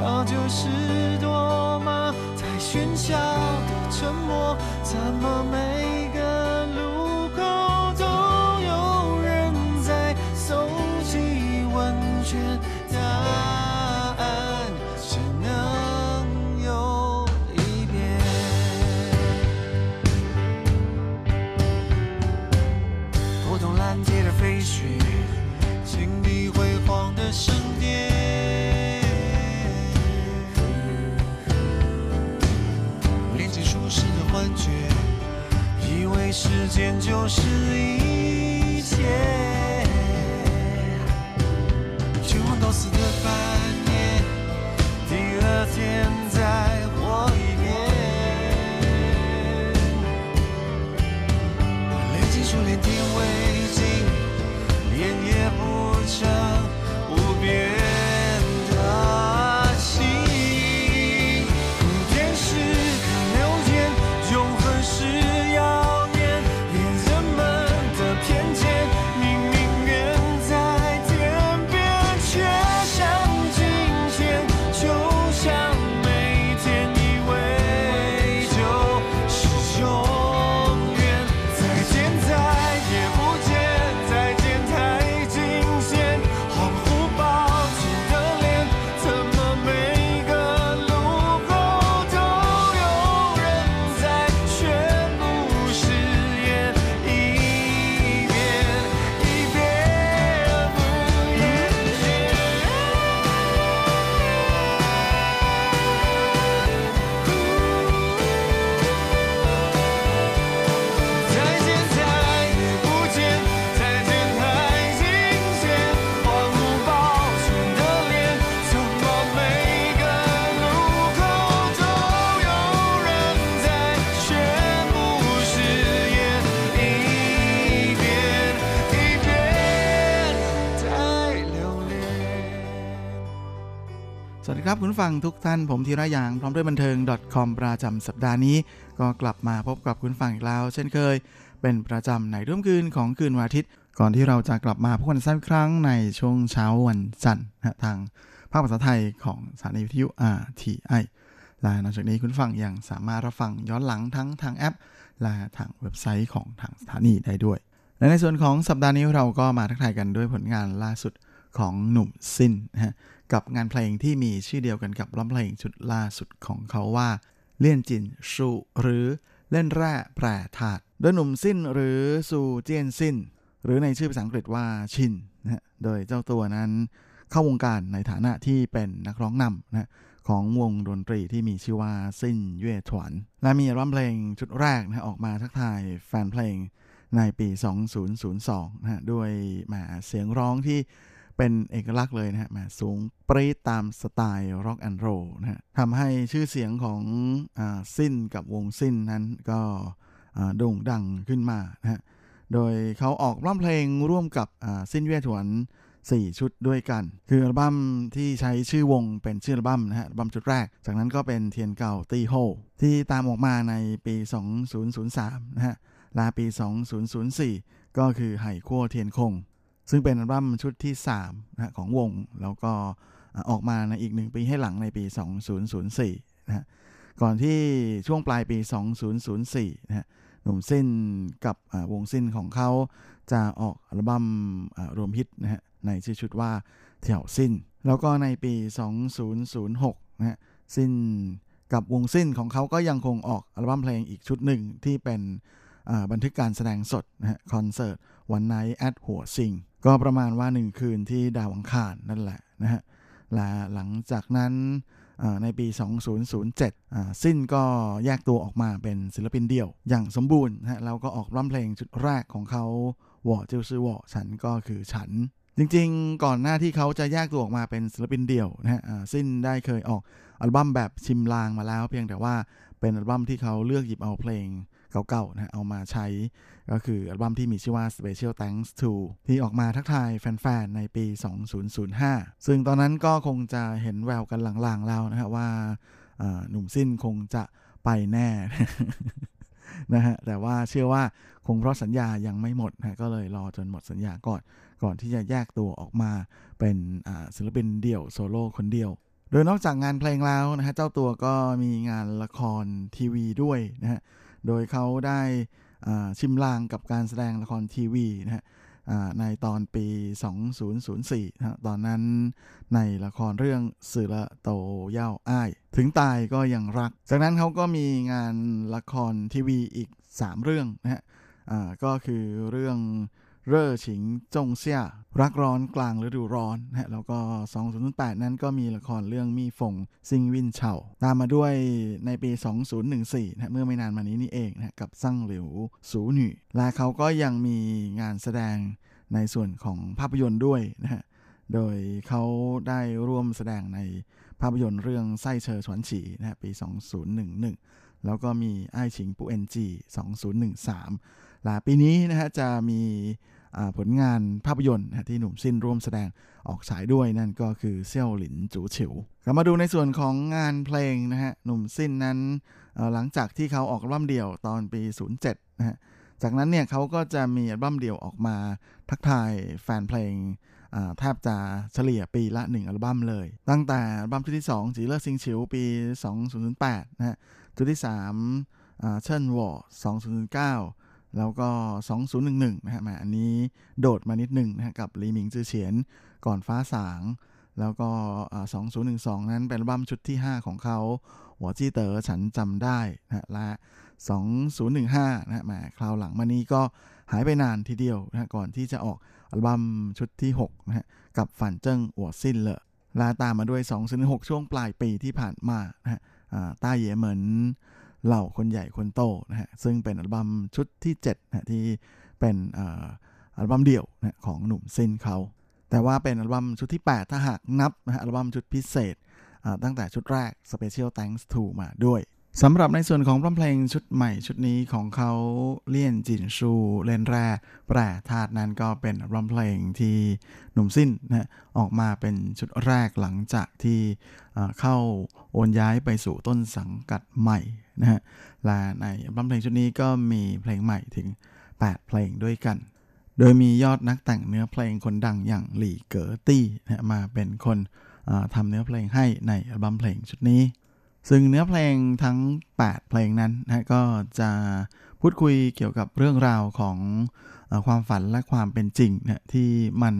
早就是多吗？在喧嚣的沉默，怎么没就是一切。 คุณฟังทุกท่านผมธีระยางพร้อมด้วยบันเทิง .com ประจำสัปดาห์นี้ ก็กลับมาพบกับคุณฟังอีกแล้ว เช่นเคย เป็นประจำในรุ่มคืนของคืนวันอาทิตย์ ก่อนที่เราจะกลับมาพบกันซ้ำอีกครั้งในช่วงเช้าวันจันทร์ทางภาคภาษาไทยของสถานีวิทยุ RTI และนอกจากนี้คุณฟังยังสามารถรับฟังย้อนหลังทั้งทางแอป และทางเว็บไซต์ของทางสถานีได้ด้วยและในส่วนของสัปดาห์นี้เราก็มาทักทายกันด้วยผลงานล่าสุดของหนุ่มซินนะฮะ กับงานเพลงที่มีชื่อเดียวกันกับร้องเพลงชุดล่าสุดของเขาว่า 煉金術 หรือเล่นแร่แปรธาตุโดยหนุ่มซินหรือซูเจียนซินหรือในชื่อภาษาอังกฤษว่า Shin นะฮะโดยเจ้าตัวนั้นเข้าวงการในฐานะที่เป็นนักร้องนำนะฮะของวงดนตรีที่มีชื่อว่าซินเย่ถวน และมีอัลบั้มเพลงชุดแรกนะฮะออกมาทักทายแฟนเพลงในปี 2002นะฮะด้วยแหมเสียงร้องที่ เป็นเอกลักษณ์เลยนะฮะสูงปรี๊ดตามสไตล์ร็อกแอนด์โรลนะฮะทำให้ชื่อเสียงของอาสิ้นกับวงสิ้นนั้นก็อ่าโด่งดังขึ้นมานะฮะโดยเขาออกอัลบั้มเพลงร่วมกับอ่าสิ้นเวียถวน 4 ชุดด้วยกัน คืออัลบั้มที่ใช้ชื่อวงเป็นชื่ออัลบั้มนะฮะอัลบั้มชุดแรก จากนั้นก็เป็น天高地厚ที่ตามออกมาในปี 2003 นะฮะละปี 2004 ก็คือไห่ขั้วเทียนคง ซึ่งเป็นอัลบั้มชุดที่3นะของวง แล้วก็ออกมาในอีกหนึ่งปีให้หลังในปี 2004นะก่อนที่ช่วงปลายปี 2004นะหนุ่มสิ้นกับวงสิ้นของเขาจะออกอัลบั้มรวมฮิตนะฮะในชื่อชุดว่าเถี่ยวสิ้น แล้วก็ในปี 2006นะสิ้นกับวงสิ้นของเขาก็ยังคงออกอัลบั้มเพลงอีกชุดหนึ่งที่เป็นบันทึกการแสดงสดนะฮะคอนเสิร์ต วันไนท์แอดหัวซิงก็ประมาณว่าหนึ่งคืนที่ดาวอังคารนั่นแหละนะฮะและหลังจากนั้นในปี 2007 สิ้นก็แยกตัวออกมาเป็นศิลปินเดี่ยว อย่างสมบูรณ์ฮะแล้วก็ออกร้องเพลงชุดแรกของเขาวอเจิวซื่อวอฉันก็คือฉัน จริงๆ ก่อนหน้าที่เขาจะแยกตัวออกมาเป็นศิลปินเดี่ยวนะฮะสิ้นได้เคยออกอัลบั้มแบบชิมลางมาแล้ว เพียงแต่ว่าเป็นอัลบั้มที่เขาเลือกหยิบเอาเพลง เก่าๆนะฮะเอามาใช้ก็คืออัลบั้มที่มีชื่อว่า Special Thanks to ที่ออกมาทักทายแฟนๆ ในปี 2005 ซึ่งตอนนั้นก็คงจะเห็นแววกันหลางๆแล้วนะฮะว่าอ่าหนุ่มสิ้นคงจะไปแน่นะฮะแต่ว่าเชื่อว่าคงเพราะสัญญายังไม่หมดนะก็เลยรอจนหมดสัญญาก่อนก่อนที่จะแยกตัวออกมาเป็นศิลปินเดี่ยวโซโล่คนเดียว โดยนอกจากงานเพลงแล้วนะฮะเจ้าตัวก็มีงานละครทีวีด้วยนะฮะ โดยเขาได้ชิมลางกับการแสดงละครทีวีนะฮะในตอนปี 2004นะตอนนั้นในละครเรื่องสื่อละโตเย่าอ้าย ถึงตายก็ยังรัก จากนั้นเขาก็มีงานละครทีวีอีก 3 เรื่องนะฮะก็คือเรื่อง เร่อฉิงจงเซี่ยรักร้อนกลางฤดูร้อนนะฮะแล้วก็ 2008 นั้นก็มีละครเรื่องมีฟงซิงวินเฉาตามมาด้วยในปี 2014นะฮะเมื่อไม่นานมานี้นี่เองนะฮะกับซั่งหลิวสูหนี่และเขาก็ยังมีงานแสดงในส่วนของภาพยนตร์ด้วยนะฮะโดยเขาได้ร่วมแสดงในภาพยนตร์เรื่องไส้เชอฉวนฉีนะฮะปี 2011 แล้วก็มีไอ้ายฉิงปูเอ็นจี 2013และปีนี้นะฮะจะมี ผลงานภาพยนตร์ที่หนุ่มสิ้นร่วมแสดงออกฉายด้วยนั่นก็คือเซี่ยวหลินจูเฉิวกลับมาดูในส่วนของงานเพลงนะฮะหนุ่มสิ้นนั้นหลังจากที่เขาออกอัลบั้มเดี่ยวตอนปี 07นะฮะจากนั้นเนี่ยเขาก็จะมีอัลบั้มเดี่ยวออกมาทักทายแฟนเพลงแทบจะเฉลี่ยปีละ 1 อัลบั้มเลย ตั้งแต่อัลบั้มชุดที่ 2 จีเลอร์ซิงฉิวปี 2008นะฮะชุดที่3เชิญวอ2009 แล้วก็ 2011 นะฮะแหมอันนี้โดดมานิดหนึ่งนะฮะกับลีหมิงจือเฉียนก่อนฟ้าสาง แล้วก็ 2012 นั้นเป็นอัลบั้มชุดที่ 5 ของเขา หัวจี้เต๋อฉันจำได้นะฮะและ 2015 นะฮะแหมคราวหลังมานี้ก็หายไปนานทีเดียวนะฮะก่อนที่จะออกอัลบั้มชุดที่ 6 นะฮะกับฝันเจิ้งหัวสิ้นเลยและตามมาด้วย 2016ช่วงปลายปีที่ผ่านมานะฮะต้าเหยเหมิน เหล่าคนใหญ่คนโตนะฮะซึ่งเป็นอัลบั้มชุดที่7นะฮะที่เป็นอ,อัลบั้มเดี่ยวนะของหนุ่มซินเขา แต่ว่าเป็นอัลบั้มชุดที่ 8 ถ้าหากนับนะฮะอัลบั้มชุดพิเศษตั้งแต่ชุดแรก Special Thanks to มาด้วยสำหรับในส่วนของเพลงชุดใหม่ชุดนี้ของเขาเลี่ยนจินชูเล่นแร่แปรธาตุนั้นก็เป็นร้องเพลงที่หนุ่มสิ้นนะออกมาเป็นชุดแรกหลังจากที่เข้าโอนย้ายไปสู่ต้นสังกัดใหม่ นะฮะและในร้องเพลงชุดนี้ก็มีเพลงใหม่ถึง 8 เพลงด้วยกัน โดยมียอดนักแต่งเนื้อเพลงคนดังอย่างหลี่เก๋อตี้นะมาเป็นคนทำเนื้อเพลงให้ในอัลบั้มเพลงชุดนี้ ซึ่งเนื้อเพลงทั้ง 8 เพลงนั้นนะก็จะพูดคุยเกี่ยวกับเรื่องราวของอความฝันและความเป็นจริงนะที่มัน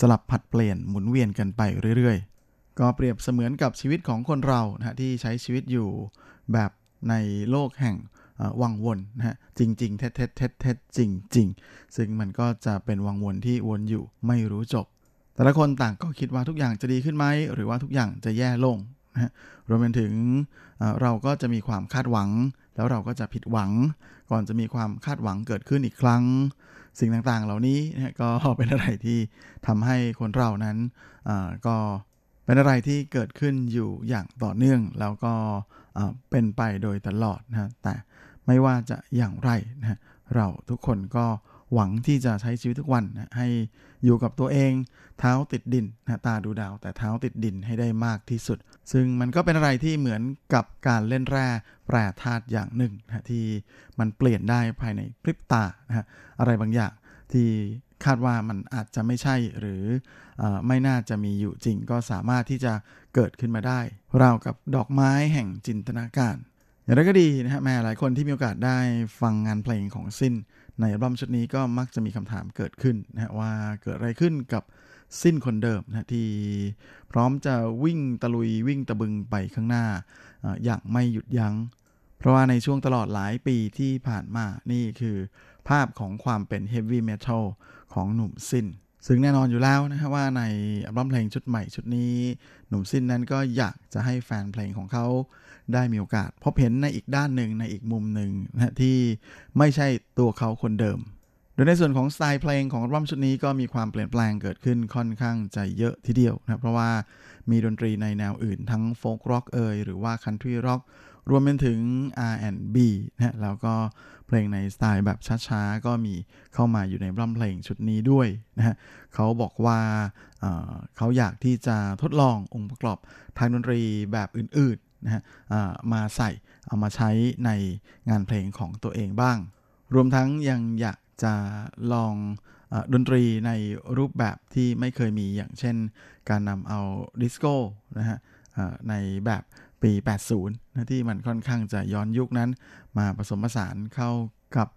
สลับผัดเปลี่ยนหมุนเวียนกันไปเรื่อยๆ ก็เปรียบเสมือนกับชีวิตของคนเรานะที่ใช้ชีวิตอยู่แบบ ในโลกแห่งวังวนนะฮะจริงๆเท็ดเท็ดเท็ดเท็ดจริงจริงซึ่งมันก็จะเป็นวังวนที่วนอยู่ไม่รู้จบ แต่ละคนต่างก็คิดว่าทุกอย่างจะดีขึ้นไหมหรือว่าทุกอย่างจะแย่ลงนะรวมไปถึงเราก็จะมีความคาดหวัง แล้วเราก็จะผิดหวัง ก่อนจะมีความคาดหวังเกิดขึ้นอีกครั้ง สิ่งต่างๆ เหล่านี้นะก็เป็นอะไรที่ทำให้คนเรานั้นก็เป็นอะไรที่เกิดขึ้นอยู่อย่างต่อเนื่องแล้วก็เเป็นไปโดยตลอดนะแต่ไม่ว่าจะอย่างไรนะเราทุกคนก็หวังที่จะใช้ชีวิตทุกวันนะให้อยู่กับตัวเองเท้าติดดินนะตาดูดาว แต่เท้าติดดินให้ได้มากที่สุด ซึ่งมันก็เป็นอะไรที่เหมือนกับการเล่นแร่แปรธาตุอย่างหนึ่งนะที่มันเปลี่ยนได้ภายในพริบตานะอะไรบางอย่างที่คาดว่ามันอาจจะไม่ใช่หรืออไม่น่าจะมีอยู่จริง ก็สามารถที่จะ เกิดขึ้นมาได้ ราวกับดอกไม้แห่งจินตนาการ อย่างไรก็ดีนะฮะแม่หลายคนที่มีโอกาสได้ฟังงานเพลงของสิ้น ในอัลบั้มชุดนี้ก็มักจะมีคำถามเกิดขึ้นนะว่าเกิดอะไรขึ้นกับสิ้นคนเดิมนะที่พร้อมจะวิ่งตะลุยวิ่งตะบึงไปข้างหน้าอย่างไม่หยุดยัง้ง เพราะว่าในช่วงตลอดหลายปีที่ผ่านมานี่คือภาพของความเป็นเฮฟวี่เมทัลของหนุ่มสิ้น ซึ่งแน่นอนอยู่แล้วนะครับว่าในอัลบั้มเพลงชุดใหม่ชุดนี้ หนุ่มซินนั้นก็อยากจะให้แฟนเพลงของเขาได้มีโอกาส พบเห็นในอีกด้านหนึ่งในอีกมุมหนึ่งนะที่ไม่ใช่ตัวเขาคนเดิม โดยในส่วนของสไตล์เพลงของอัลบั้มชุดนี้ก็มีความเปลี่ยนแปลงเกิดขึ้นค่อนข้างจะเยอะทีเดียวนะเพราะว่ามีดนตรีในแนวอื่นทั้ง folk rock เอยหรือว่า country rock รวมไปถึง R&B นะแล้วก็เพลงในสไตล์แบบช้าๆ ก็มีเข้ามาอยู่ในอัลบั้มเพลงชุดนี้ด้วยนะฮะเขาบอกว่าเเขาอยากที่จะทดลององค์ประกอบทางดนตรีแบบอื่นๆนะฮะมาใส่เอามาใช้ในงานเพลงของตัวเองบ้าง รวมทั้งยังอยากจะลองอดนตรีในรูปแบบที่ไม่เคยมีอย่างเช่น การนำเอาดิสโก้นะฮะในแบบ ปี 80นะที่มันค่อนข้างจะย้อนยุคนั้น มาผสมผสานเข้ากับ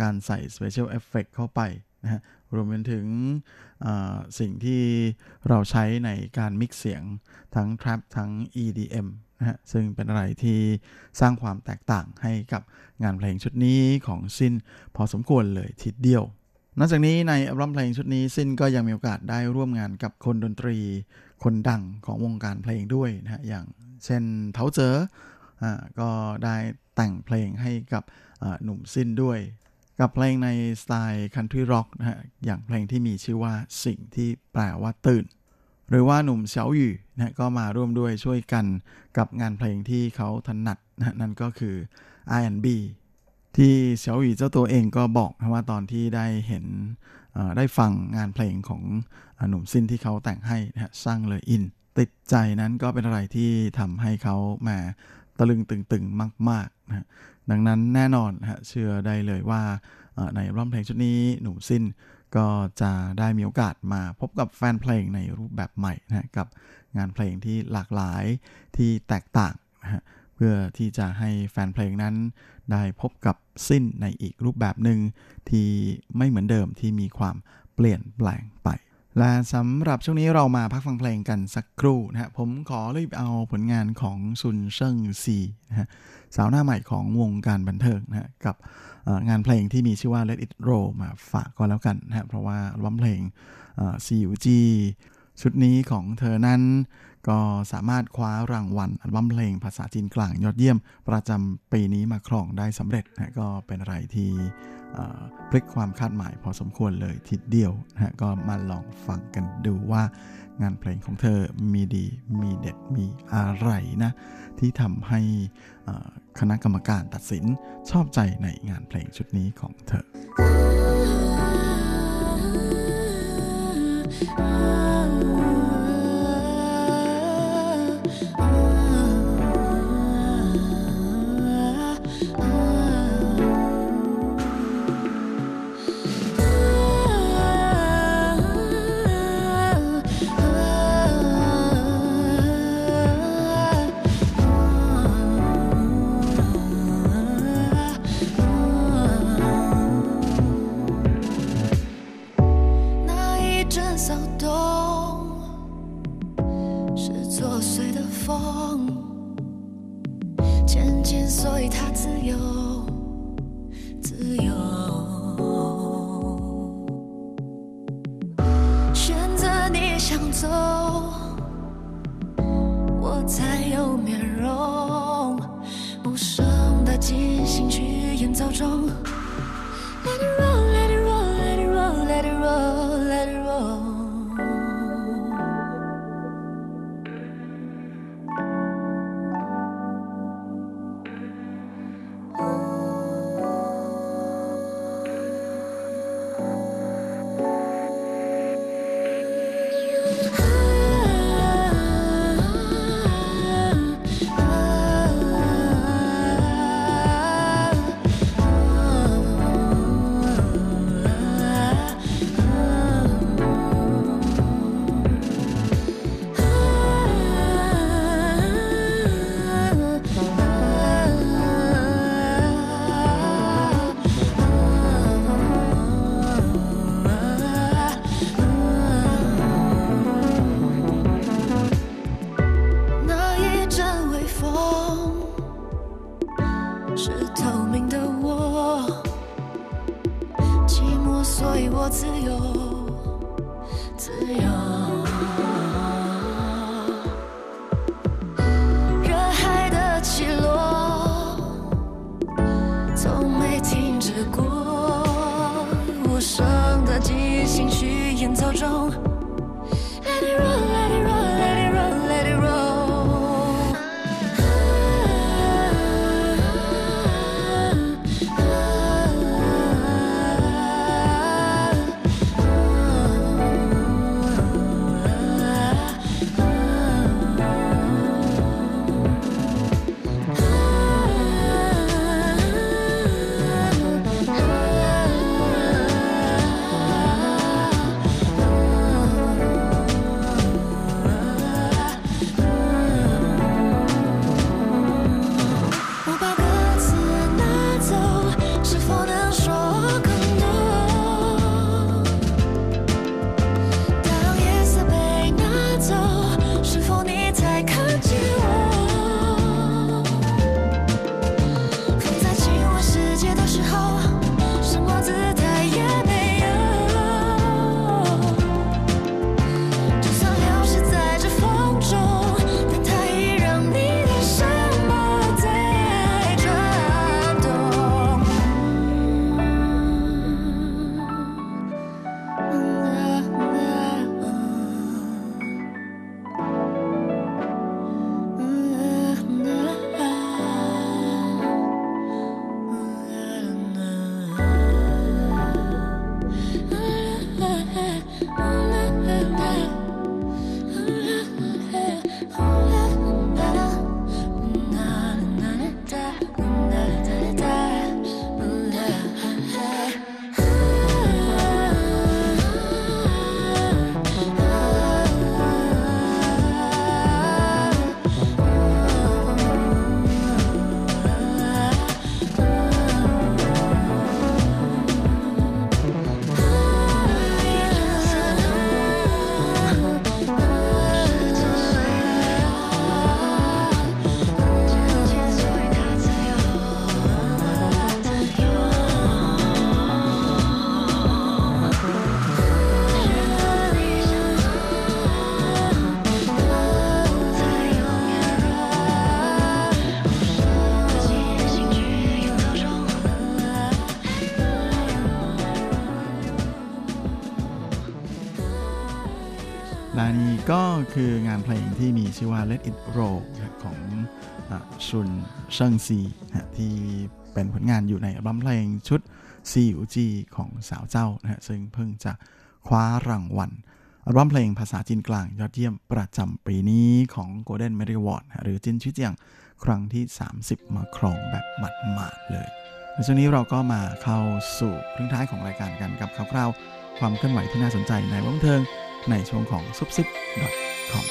การใส่ Special Effect เข้าไปนะฮะรวมไปถึงสิ่งที่เราใช้ในการมิกเสียงทั้ง Trap ทั้ง EDM นะฮะซึ่งเป็นอะไรที่สร้างความแตกต่างให้กับงานเพลงชุดนี้ของซินพอสมควรเลยทีเดียวนอกจากนี้ในอัลบั้มเพลงชุดนี้ซินก็ยังมีโอกาสได้ร่วมงานกับคนดนตรี คนดังของวงการเพลงด้วยนะฮะอย่างเช่นเทาเจออ่าก็ได้แต่งเพลงให้กับหนุ่มซินด้วย กับเพลงในสไตล์ country rock นะฮะอย่างเพลงที่มีชื่อว่า 醒 ที่แปลว่าตื่น หรือว่าหนุ่มเฉาหยู่นะก็มาร่วมด้วยช่วยกันกับงานเพลงที่เขาถนัดนะนั่นก็คือ R&B ที่เฉาหยู่เจ้าตัวเองก็บอกนะว่าตอนที่ได้เห็น ได้ฟังงานเพลงของหนุ่มซินที่เขาแต่งให้นะฮะสร้างเลยอิน ติดใจนั้นก็เป็นอะไรที่ทำให้เขามาตะลึงตึงๆมากๆนะดังนั้นแน่นอนนะเชื่อได้เลยว่าในร้องเพลงชุดนี้หนุ่มซินก็จะได้มีโอกาสมาพบกับแฟนเพลงในรูปแบบใหม่นะกับงานเพลงที่หลากหลายที่แตกต่างนะฮะ เพื่อที่จะให้แฟนเพลงนั้น ได้พบกับสิ้นในอีกรูปแบบหนึ่งที่ไม่เหมือนเดิมที่มีความเปลี่ยนแปลงไปและสำหรับช่วงนี้เรามาพักฟังเพลงกันสักครู่นะฮะผมขอรีบเอาผลงานของซุนเซิงซีนะฮะสาวหน้าใหม่ของวงการบันเทิงนะฮะกับงานเพลงที่มีชื่อว่า Let It Roll มาฝากก็แล้วกันนะเพราะว่าร้องเพลง CUG ชุดนี้ของเธอนั้น ก็สามารถคว้ารางวัลอัลบั้มเพลงภาษาจีนกลางยอดเยี่ยม ประจำปีนี้มาครองได้สำเร็จนะก็เป็นอะไรที่พลิกความคาดหมายพอสมควรเลยทีเดียวนะก็มาลองฟังกันดูว่างานเพลงของเธอมีดีมีเด็ดมีอะไรนะ ที่ทำให้คณะกรรมการตัดสินชอบใจในงานเพลงชุดนี้ของเธอ Oh. 所以他自由，自由。选择你想走，我才有面容，无声的进行曲演奏中。 และนี่ก็คืองานเพลงที่มีชื่อว่า Let It Roll ของชุนเซิงซีที่เป็นผลงานอยู่ในอัลบั้มเพลงชุดซีอูจีของสาวเจ้านะฮะซึ่งเพิ่งจะคว้ารางวัลอัลบั้มเพลงภาษาจีนกลางยอดเยี่ยมประจำปีนี้ของ Golden m e d a l Award หรือจินชิเจียงครั้งที่ 30 มาครองแบบหมัดๆเลยในช่วงนี้เราก็มาเข้าสู่ครึ่งท้ายของรายการกันกับคร่าวๆความเคลื่อนไหวที่น่าสนใจในวงเทิง ในช่วงของซุปซิป .com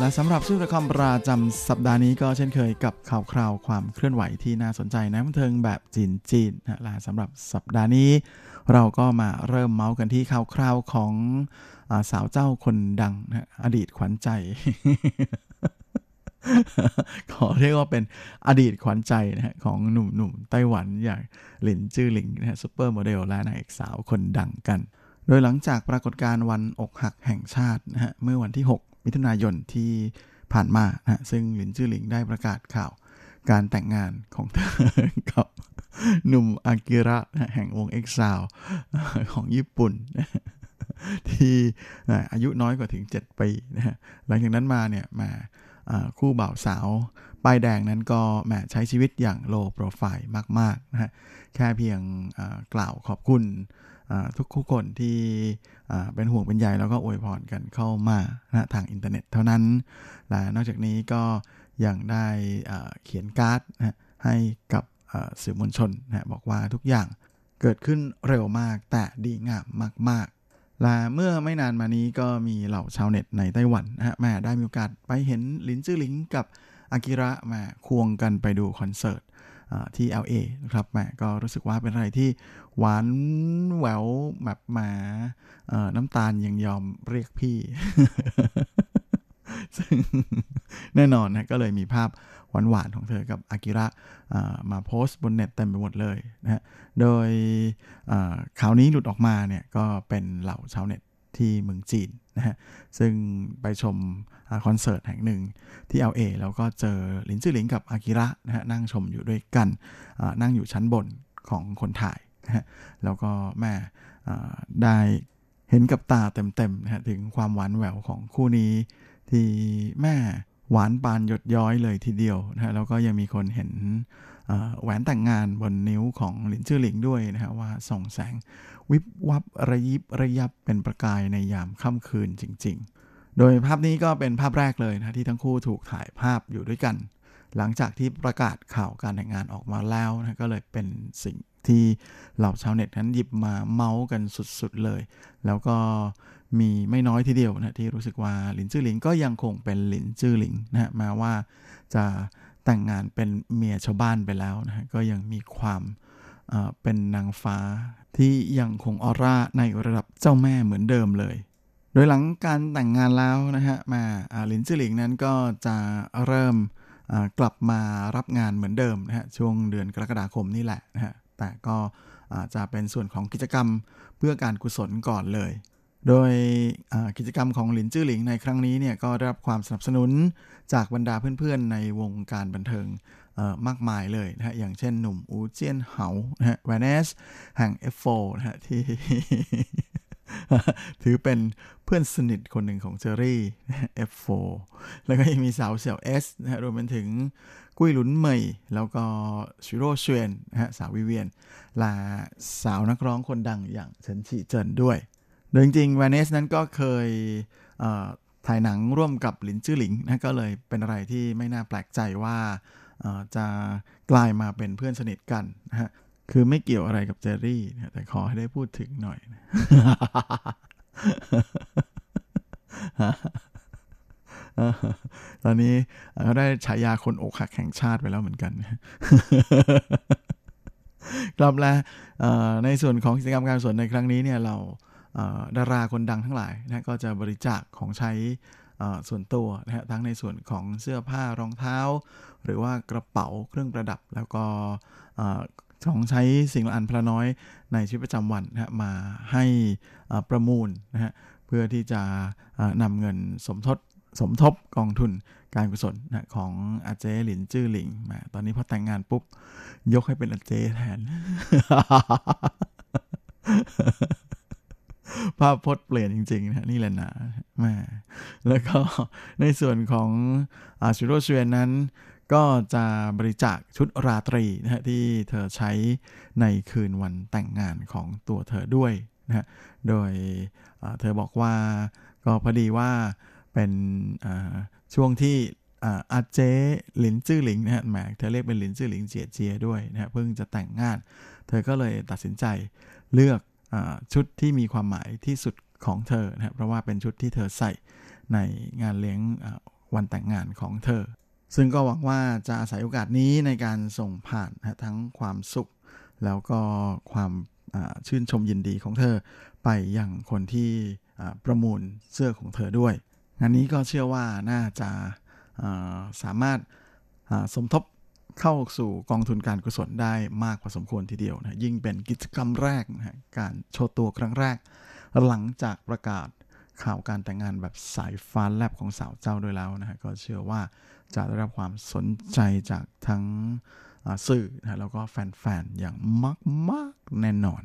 และสำหรับชื่อละครประจำสัปดาห์นี้ก็เช่นเคยกับข่าวคราวความเคลื่อนไหวที่น่าสนใจนะบันเทิงแบบจีนจีนนะสำหรับสัปดาห์นี้ เราก็มาเริ่มเมาส์กันที่ข่าวคราวของ สาวเจ้าคนดังนะอดีตขวัญใจ ขอเรียกว่าเป็นอดีตขวัญใจนะฮะของหนุ่มๆไต้หวันอย่างหลินจื้อหลิงนะฮะซูเปอร์โมเดลและนางเอกสาวคนดังกัน โดยหลังจากปรากฏการณ์วันอกหักแห่งชาตินะฮะเมื่อวันที่ 6 มิถุนายนที่ผ่านมานะฮะซึ่งหลินจื้อหลิงได้ประกาศข่าวการแต่งงานของเธอกับหนุ่มอากิระแห่งวง EXILE ของญี่ปุ่นนะ ที่อายุน้อยกว่าถึง 7 ปีนะฮะหลังจากนั้นมาเนี่ยมาคู่บ่าวสาว ป้ายแดงนั้นก็แหมใช้ชีวิตอย่าง low profile มากๆนะฮะแค่เพียงกล่าวขอบคุณทุกผู้คนที่เป็นห่วงเป็นใยแล้วก็อวยพรกันเข้ามานะทางอินเทอร์เน็ตเท่านั้น และนอกจากนี้ก็ยังได้เขียนการ์ดนะให้กับสื่อมวลชนนะบอกว่าทุกอย่างเกิดขึ้นเร็วมากแต่ดีงามมากๆ และเมื่อไม่นานมานี้ก็มีเหล่าชาวเน็ตในไต้หวันนะฮะแม่ได้มีโอกาสไปเห็นลินจื้อหลิงกับอากิระมาควงกันไปดูคอนเสิร์ตที่ LA นะครับแหมก็รู้สึกว่าเป็นอะไรที่หวานแหววแบบหมาน้ำตาลยังยอมเรียกพี่ซึ่งแน่นอนนะก็เลยมีภาพ หวานๆของเธอกับอากิระมาโพสต์บนเน็ตเต็มไปหมดเลยนะฮะโดยข่าวนี้หลุดออกมาเนี่ยก็เป็นเหล่าชาวเน็ตที่เมืองจีนนะฮะซึ่งไปชมอคอนเสิร์ตแห่งหนึ่งที่เอ LA แล้วก็เจอลินจื้อหลิงกับอากิระนะฮะนั่งชมอยู่ด้วยกันนั่งอยู่ชั้นบนของคนถ่ายนะฮะแล้วก็แม่ได้เห็นกับตาเต็มๆนะฮะถึงความหวานแหววของคู่นี้ที่แม่ หวานปานหยดย้อยเลยทีเดียวนะฮะแล้วก็ยังมีคนเห็นแหวนแต่งงานบนนิ้วของหลินจื้อหลิงด้วยนะฮะว่าส่องแสงวิบวับระยิบระยับเป็นประกายในยามค่ำคืนจริง ๆ โดยภาพนี้ก็เป็นภาพแรกเลยนะที่ทั้งคู่ถูกถ่ายภาพอยู่ด้วยกัน หลังจากที่ประกาศข่าวการแต่งงานออกมาแล้วนะก็เลยเป็นสิ่งที่เหล่าชาวเน็ตนั้นหยิบมาเมาส์กันสุดๆเลย แล้วก็ มีไม่น้อยทีเดียวนะที่รู้สึกว่าหลินจื้อหลิงก็ยังคงเป็นหลินจื้อหลิงนะฮะแม้ว่าจะแต่งงานเป็นเมียชาวบ้านไปแล้วนะฮะก็ยังมีความเป็นนางฟ้าที่ยังคงออร่าในระดับเจ้าแม่เหมือนเดิมเลย โดยหลังการแต่งงานแล้วนะฮะมาอ่าลินจื้อหลิงนั้นก็จะเริ่มกลับมารับงานเหมือนเดิมนะฮะช่วงเดือนกรกฎาคมนี่แหละนะฮะแต่ก็จะเป็นส่วนของกิจกรรมเพื่อการกุศลก่อนเลย โดยกิจกรรมของหลินจื้อหลิงในครั้งนี้เนี่ยก็ได้รับความสนับสนุนจากบรรดาเพื่อนๆ ในวงการบันเทิงมากมายเลยนะฮะ อย่างเช่นหนุ่มอูเจียนเหานะฮะแวนเนสแห่ง F4 นะฮะที่ถือเป็นเพื่อนสนิทคนหนึ่งของเจอรี่ F4 แล้วก็ยังมีสาวเสี่ยว S นะฮะรวมไปถึงกุ้ยหลุนเหมย แล้วก็ชิโร่เชวียนนะฮะสาววิเวียนละสาวนักร้องคนดังอย่างเฉินฉีเจินด้วย ยจริงๆวานเนสนั้นก็เคยเถ่ายหนังร่วมกับหลินจื้อหลิงนะก็เลยเป็นอะไรที่ไม่น่าแปลกใจว่าจะกลายมาเป็นเพื่อนสนิทกันนะฮะคือไม่เกี่ยวอะไรกับเจอรี่นะแต่ขอให้ได้พูดถึงหน่อยนะตอนนี้เขาได้ฉายาคนอกหักแห่งชาติไปแล้วเหมือนกันกลับแล้วในส่วนของกิจกรรมการกุศลในครั้งนี้เนี่ยเรา ดาราคนดังทั้งหลายนะก็จะบริจาคของใช้ส่วนตัวนะฮะทั้งในส่วนของเสื้อผ้ารองเท้า หรือว่ากระเป๋าเครื่องประดับ แล้วก็ของใช้สิ่งละอันพละน้อยในชีวิตประจำวันนะฮะมาให้ประมูลนะฮะเพื่อที่จะนำเงินสมทบสมทบกองทุนการกุศลนะของอาเจหลินจื้อหลิงมาตอนนี้พอแต่งงานปุ๊บ ยกให้เป็นอาเจแทน ภาพพจน์เปลี่ยนจริงๆนะนี่แหละนะแม่แล้วก็ในส่วนของอาชิโรเชวนนั้น ก็จะบริจาคชุดราตรีนะฮะที่เธอใช้ในคืนวันแต่งงานของตัวเธอด้วยนะฮะโดยเธอบอกว่าก็พอดีว่าเป็นช่วงที่อาเจหลินจื้อหลิงนะฮะแหมเธอเรียกเป็นหลินจื้อหลิงเจียเจียด้วยนะฮะเพิ่งจะแต่งงาน เธอก็เลยตัดสินใจเลือก ชุดที่มีความหมายที่สุดของเธอนะเพราะว่าเป็นชุดที่เธอใส่ในงานเลี้ยงวันแต่งงานของเธอ ซึ่งก็หวังว่าจะอาศัยโอกาสนี้ในการส่งผ่านนะทั้งความสุข แล้วก็ความชื่นชมยินดีของเธอ ไปยังคนที่ประมูลเสื้อของเธอด้วยงานนี้ก็เชื่อว่าน่าจะสามารถสมทบ เข้าสู่กองทุนการกุศลได้มากพอสมควรทีเดียวนะยิ่งเป็นกิจกรรมแรกนะการโชว์ตัวครั้งแรก หลังจากประกาศข่าวการแต่งงานแบบสายฟ้าแลบของสาวเจ้าด้วยแล้วนะฮะก็เชื่อว่าจะได้รับความสนใจจากทั้งสื่อนะแล้วก็แฟนๆ อย่างมาก ๆ แน่นอน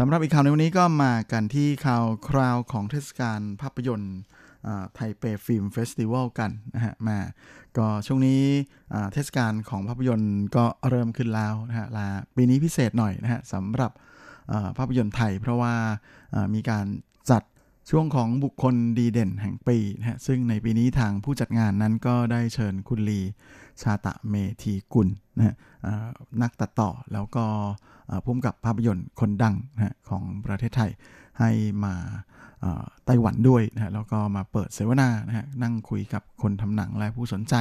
สำหรับอีกข่าวในวันนี้ก็มากันที่ข่าวคราวของเทศกาลภาพยนตร์ไทเป film festival กันนะฮะมาก็ช่วงนี้เทศกาลของภาพยนตร์ก็เริ่มขึ้นแล้วนะฮะลาปีนี้พิเศษหน่อยนะฮะสำหรับภาพยนตร์ไทย เพราะว่ามีการจัดช่วงของบุคคลดีเด่นแห่งปีนะฮะซึ่งในปีนี้ทางผู้จัดงานนั้นก็ได้เชิญคุณลี ชาตะเมธีกุลนะฮะนักตัดต่อแล้วก็ผู้กำกับภาพยนตร์คนดังนะของประเทศไทยให้มาไต้หวันด้วยนะแล้วก็มาเปิดเสวนานะฮะนั่งคุยกับคนทำหนังและผู้สนใจ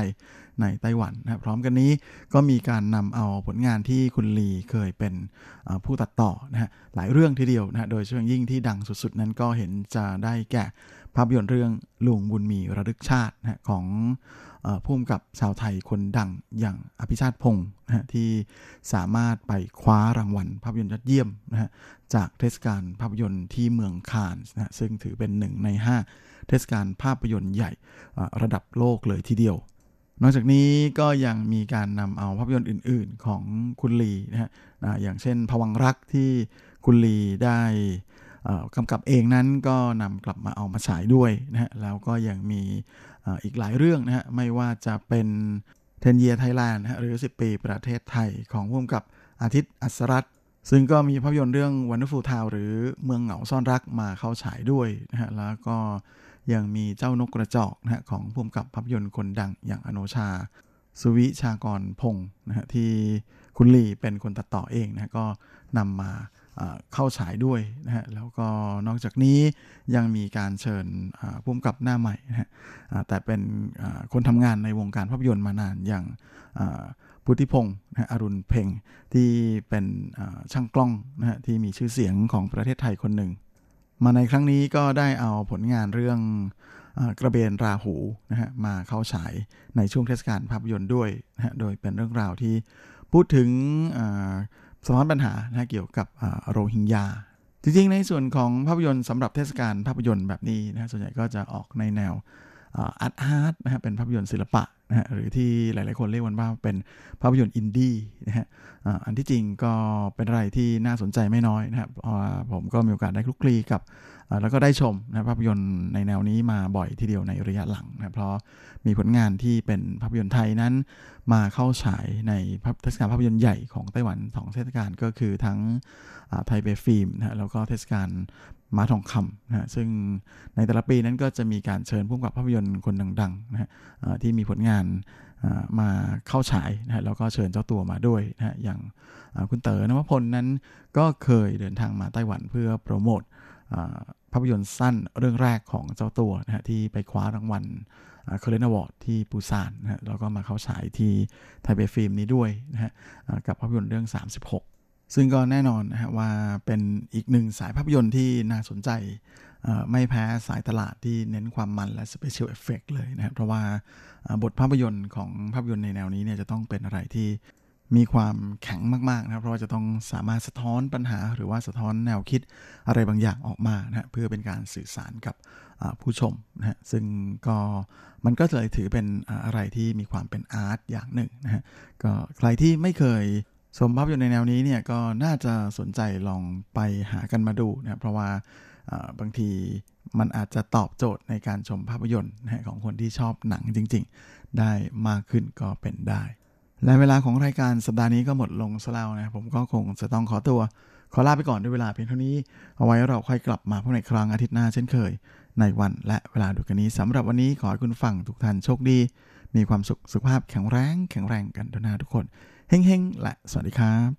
ในไต้หวันนะพร้อมกันนี้ก็มีการนำเอาผลงานที่คุณลีเคยเป็นผู้ตัดต่อนะฮะหลายเรื่องทีเดียวนะโดยเฉพาะยิ่งที่ดังสุดๆ นั้นก็เห็นจะได้แก่ ภาพยนตร์เรื่องลุงบุญมีระลึกชาตินะของพุ่มกับชาวไทยคนดังอย่างอภิชาติพงศ์นะฮะที่สามารถไปคว้ารางวัลภาพยนตร์ยอดเยี่ยมนะฮะจากเทศกาลภาพยนตร์ที่เมืองคานนะซึ่งถือเป็นหนึ่งใน 5 เทศกาลภาพยนตร์ใหญ่ระดับโลกเลยทีเดียวนอกจากนี้ก็ยังมีการนำเอาภาพยนตร์อื่น ๆ ของคุณลีนะฮะอย่างเช่นพวังรักที่คุณลีได้ กำกับเองนั้นก็นำกลับมาเอามาฉายด้วยนะฮะแล้วก็ยังมีอีกหลายเรื่องนะฮะไม่ว่าจะเป็นเทนเยียไทยแลนด์หรือ 10 ปีประเทศไทยของพ่วกับอาทิตย์อัศรัตซึ่งก็มีภาพยนตร์เรื่องวันฟูทาวหรือเมืองเหงาซ่อนรักมาเข้าฉายด้วยนะฮะแล้วก็ยังมีเจ้านกกระจอกนะฮะของพ่วกับภาพยนตร์คนดังอย่างอโนชา สุวิชากรพงศ์นะฮะที่คุณลีเป็นคนตัดต่อเองนะะก็นำมา เข้าฉายด้วยนะฮะแล้วก็นอกจากนี้ยังมีการเชิญพุ่มกับหน้าใหม่นะฮะแต่เป็นคนทำงานในวงการภาพยนตร์มานานอย่างพุทธิพงศ์นะอรุณเพ่งที่เป็นช่างกล้องนะฮะที่มีชื่อเสียงของประเทศไทยคนหนึ่ง มาในครั้งนี้ก็ได้เอาผลงานเรื่องกระเบนราหูนะฮะมาเข้าฉายในช่วงเทศกาลภาพยนตร์ด้วยนะฮะโดยเป็นเรื่องราวที่พูดถึง สะท้อนปัญหานะเกี่ยวกับโรฮิงญาจริงๆ ในส่วนของภาพยนตร์สำหรับเทศกาลภาพยนตร์แบบนี้นะส่วนใหญ่ก็จะออกในแนวอาร์ตอาร์ตนะฮะเป็นภาพยนตร์ศิลปะนะฮะหรือที่หลายๆคนเรียกวันว่าเป็นภาพยนตร์อินดี้นะฮะอันที่จริงก็เป็นอะไรที่น่าสนใจไม่น้อยนะครับผมก็มีโอกาสได้คลุกคลีกับ แล้วก็ได้ชมนะภาพยนตร์ในแนวนี้มาบ่อยทีเดียวในระยะหลังนะเพราะมีผลงานที่เป็นภาพยนตร์ไทยนั้น มาเข้าฉายในเทศกาลภาพยนตร์ใหญ่ของไต้หวันสองเทศกาลก็คือทั้งไทเปฟิล์มนะแล้วก็เทศกาลม้าทองคำนะซึ่งในแต่ละปีนั้นก็จะมีการเชิญผู้กำกับภาพยนตร์คนดังๆนะฮะที่มีผลงานมาเข้าฉายนะแล้วก็เชิญเจ้าตัวมาด้วยนะอย่างคุณเต๋อนวพลนั้นก็เคยเดินทางมาไต้หวันเพื่อโปรโมท ภาพยนตร์สั้นเรื่องแรกของเจ้าตัวนะฮะที่ไปคว้ารางวัลCurrents Award ที่ปูซานนะฮะแล้วก็มาเข้าฉายที่ไทเปฟิล์มนี้ด้วยนะฮะกับภาพยนตร์เรื่อง 36 ซึ่งก็แน่นอนนะฮะว่าเป็นอีกหนึ่งสายภาพยนตร์ที่น่าสนใจไม่แพ้สายตลาดที่เน้นความมันและ Special Effect เลยนะครับ เพราะว่าบทภาพยนตร์ของภาพยนตร์ในแนวนี้เนี่ยจะต้องเป็นอะไรที่ มีความแข็งมากๆนะครับ เพราะว่าจะต้องสามารถสะท้อนปัญหา หรือว่าสะท้อนแนวคิดอะไรบางอย่างออกมานะเพื่อเป็นการสื่อสารกับผู้ชมนะฮะซึ่งก็มันก็เลยถือเป็นอะไรที่มีความเป็นอาร์ตอย่างหนึ่งนะฮะก็ใครที่ไม่เคยชมภาพยนตร์ในแนวนี้เนี่ยก็น่าจะสนใจลองไปหากันมาดูนะเพราะว่าบางทีมันอาจจะตอบโจทย์ในการชมภาพยนตร์นะของคนที่ชอบหนังจริง ๆ ได้มากขึ้นก็เป็นได้ และเวลาของรายการสัปดาห์นี้ก็หมดลงซะแล้วนะผมก็คงจะต้องขอตัวขอลาไปก่อนด้วยเวลาเพียงเท่านี้ เอาไว้เราค่อยกลับมาพบในครั้งอาทิตย์หน้าเช่นเคย ในวันและเวลาดูกันนี้สำหรับวันนี้ขอให้คุณฟังทุกท่านโชคดี มีความสุขสุขภาพแข็งแรงแข็งแรงกันทุกนาทุกคนเฮ้งๆและสวัสดีครับ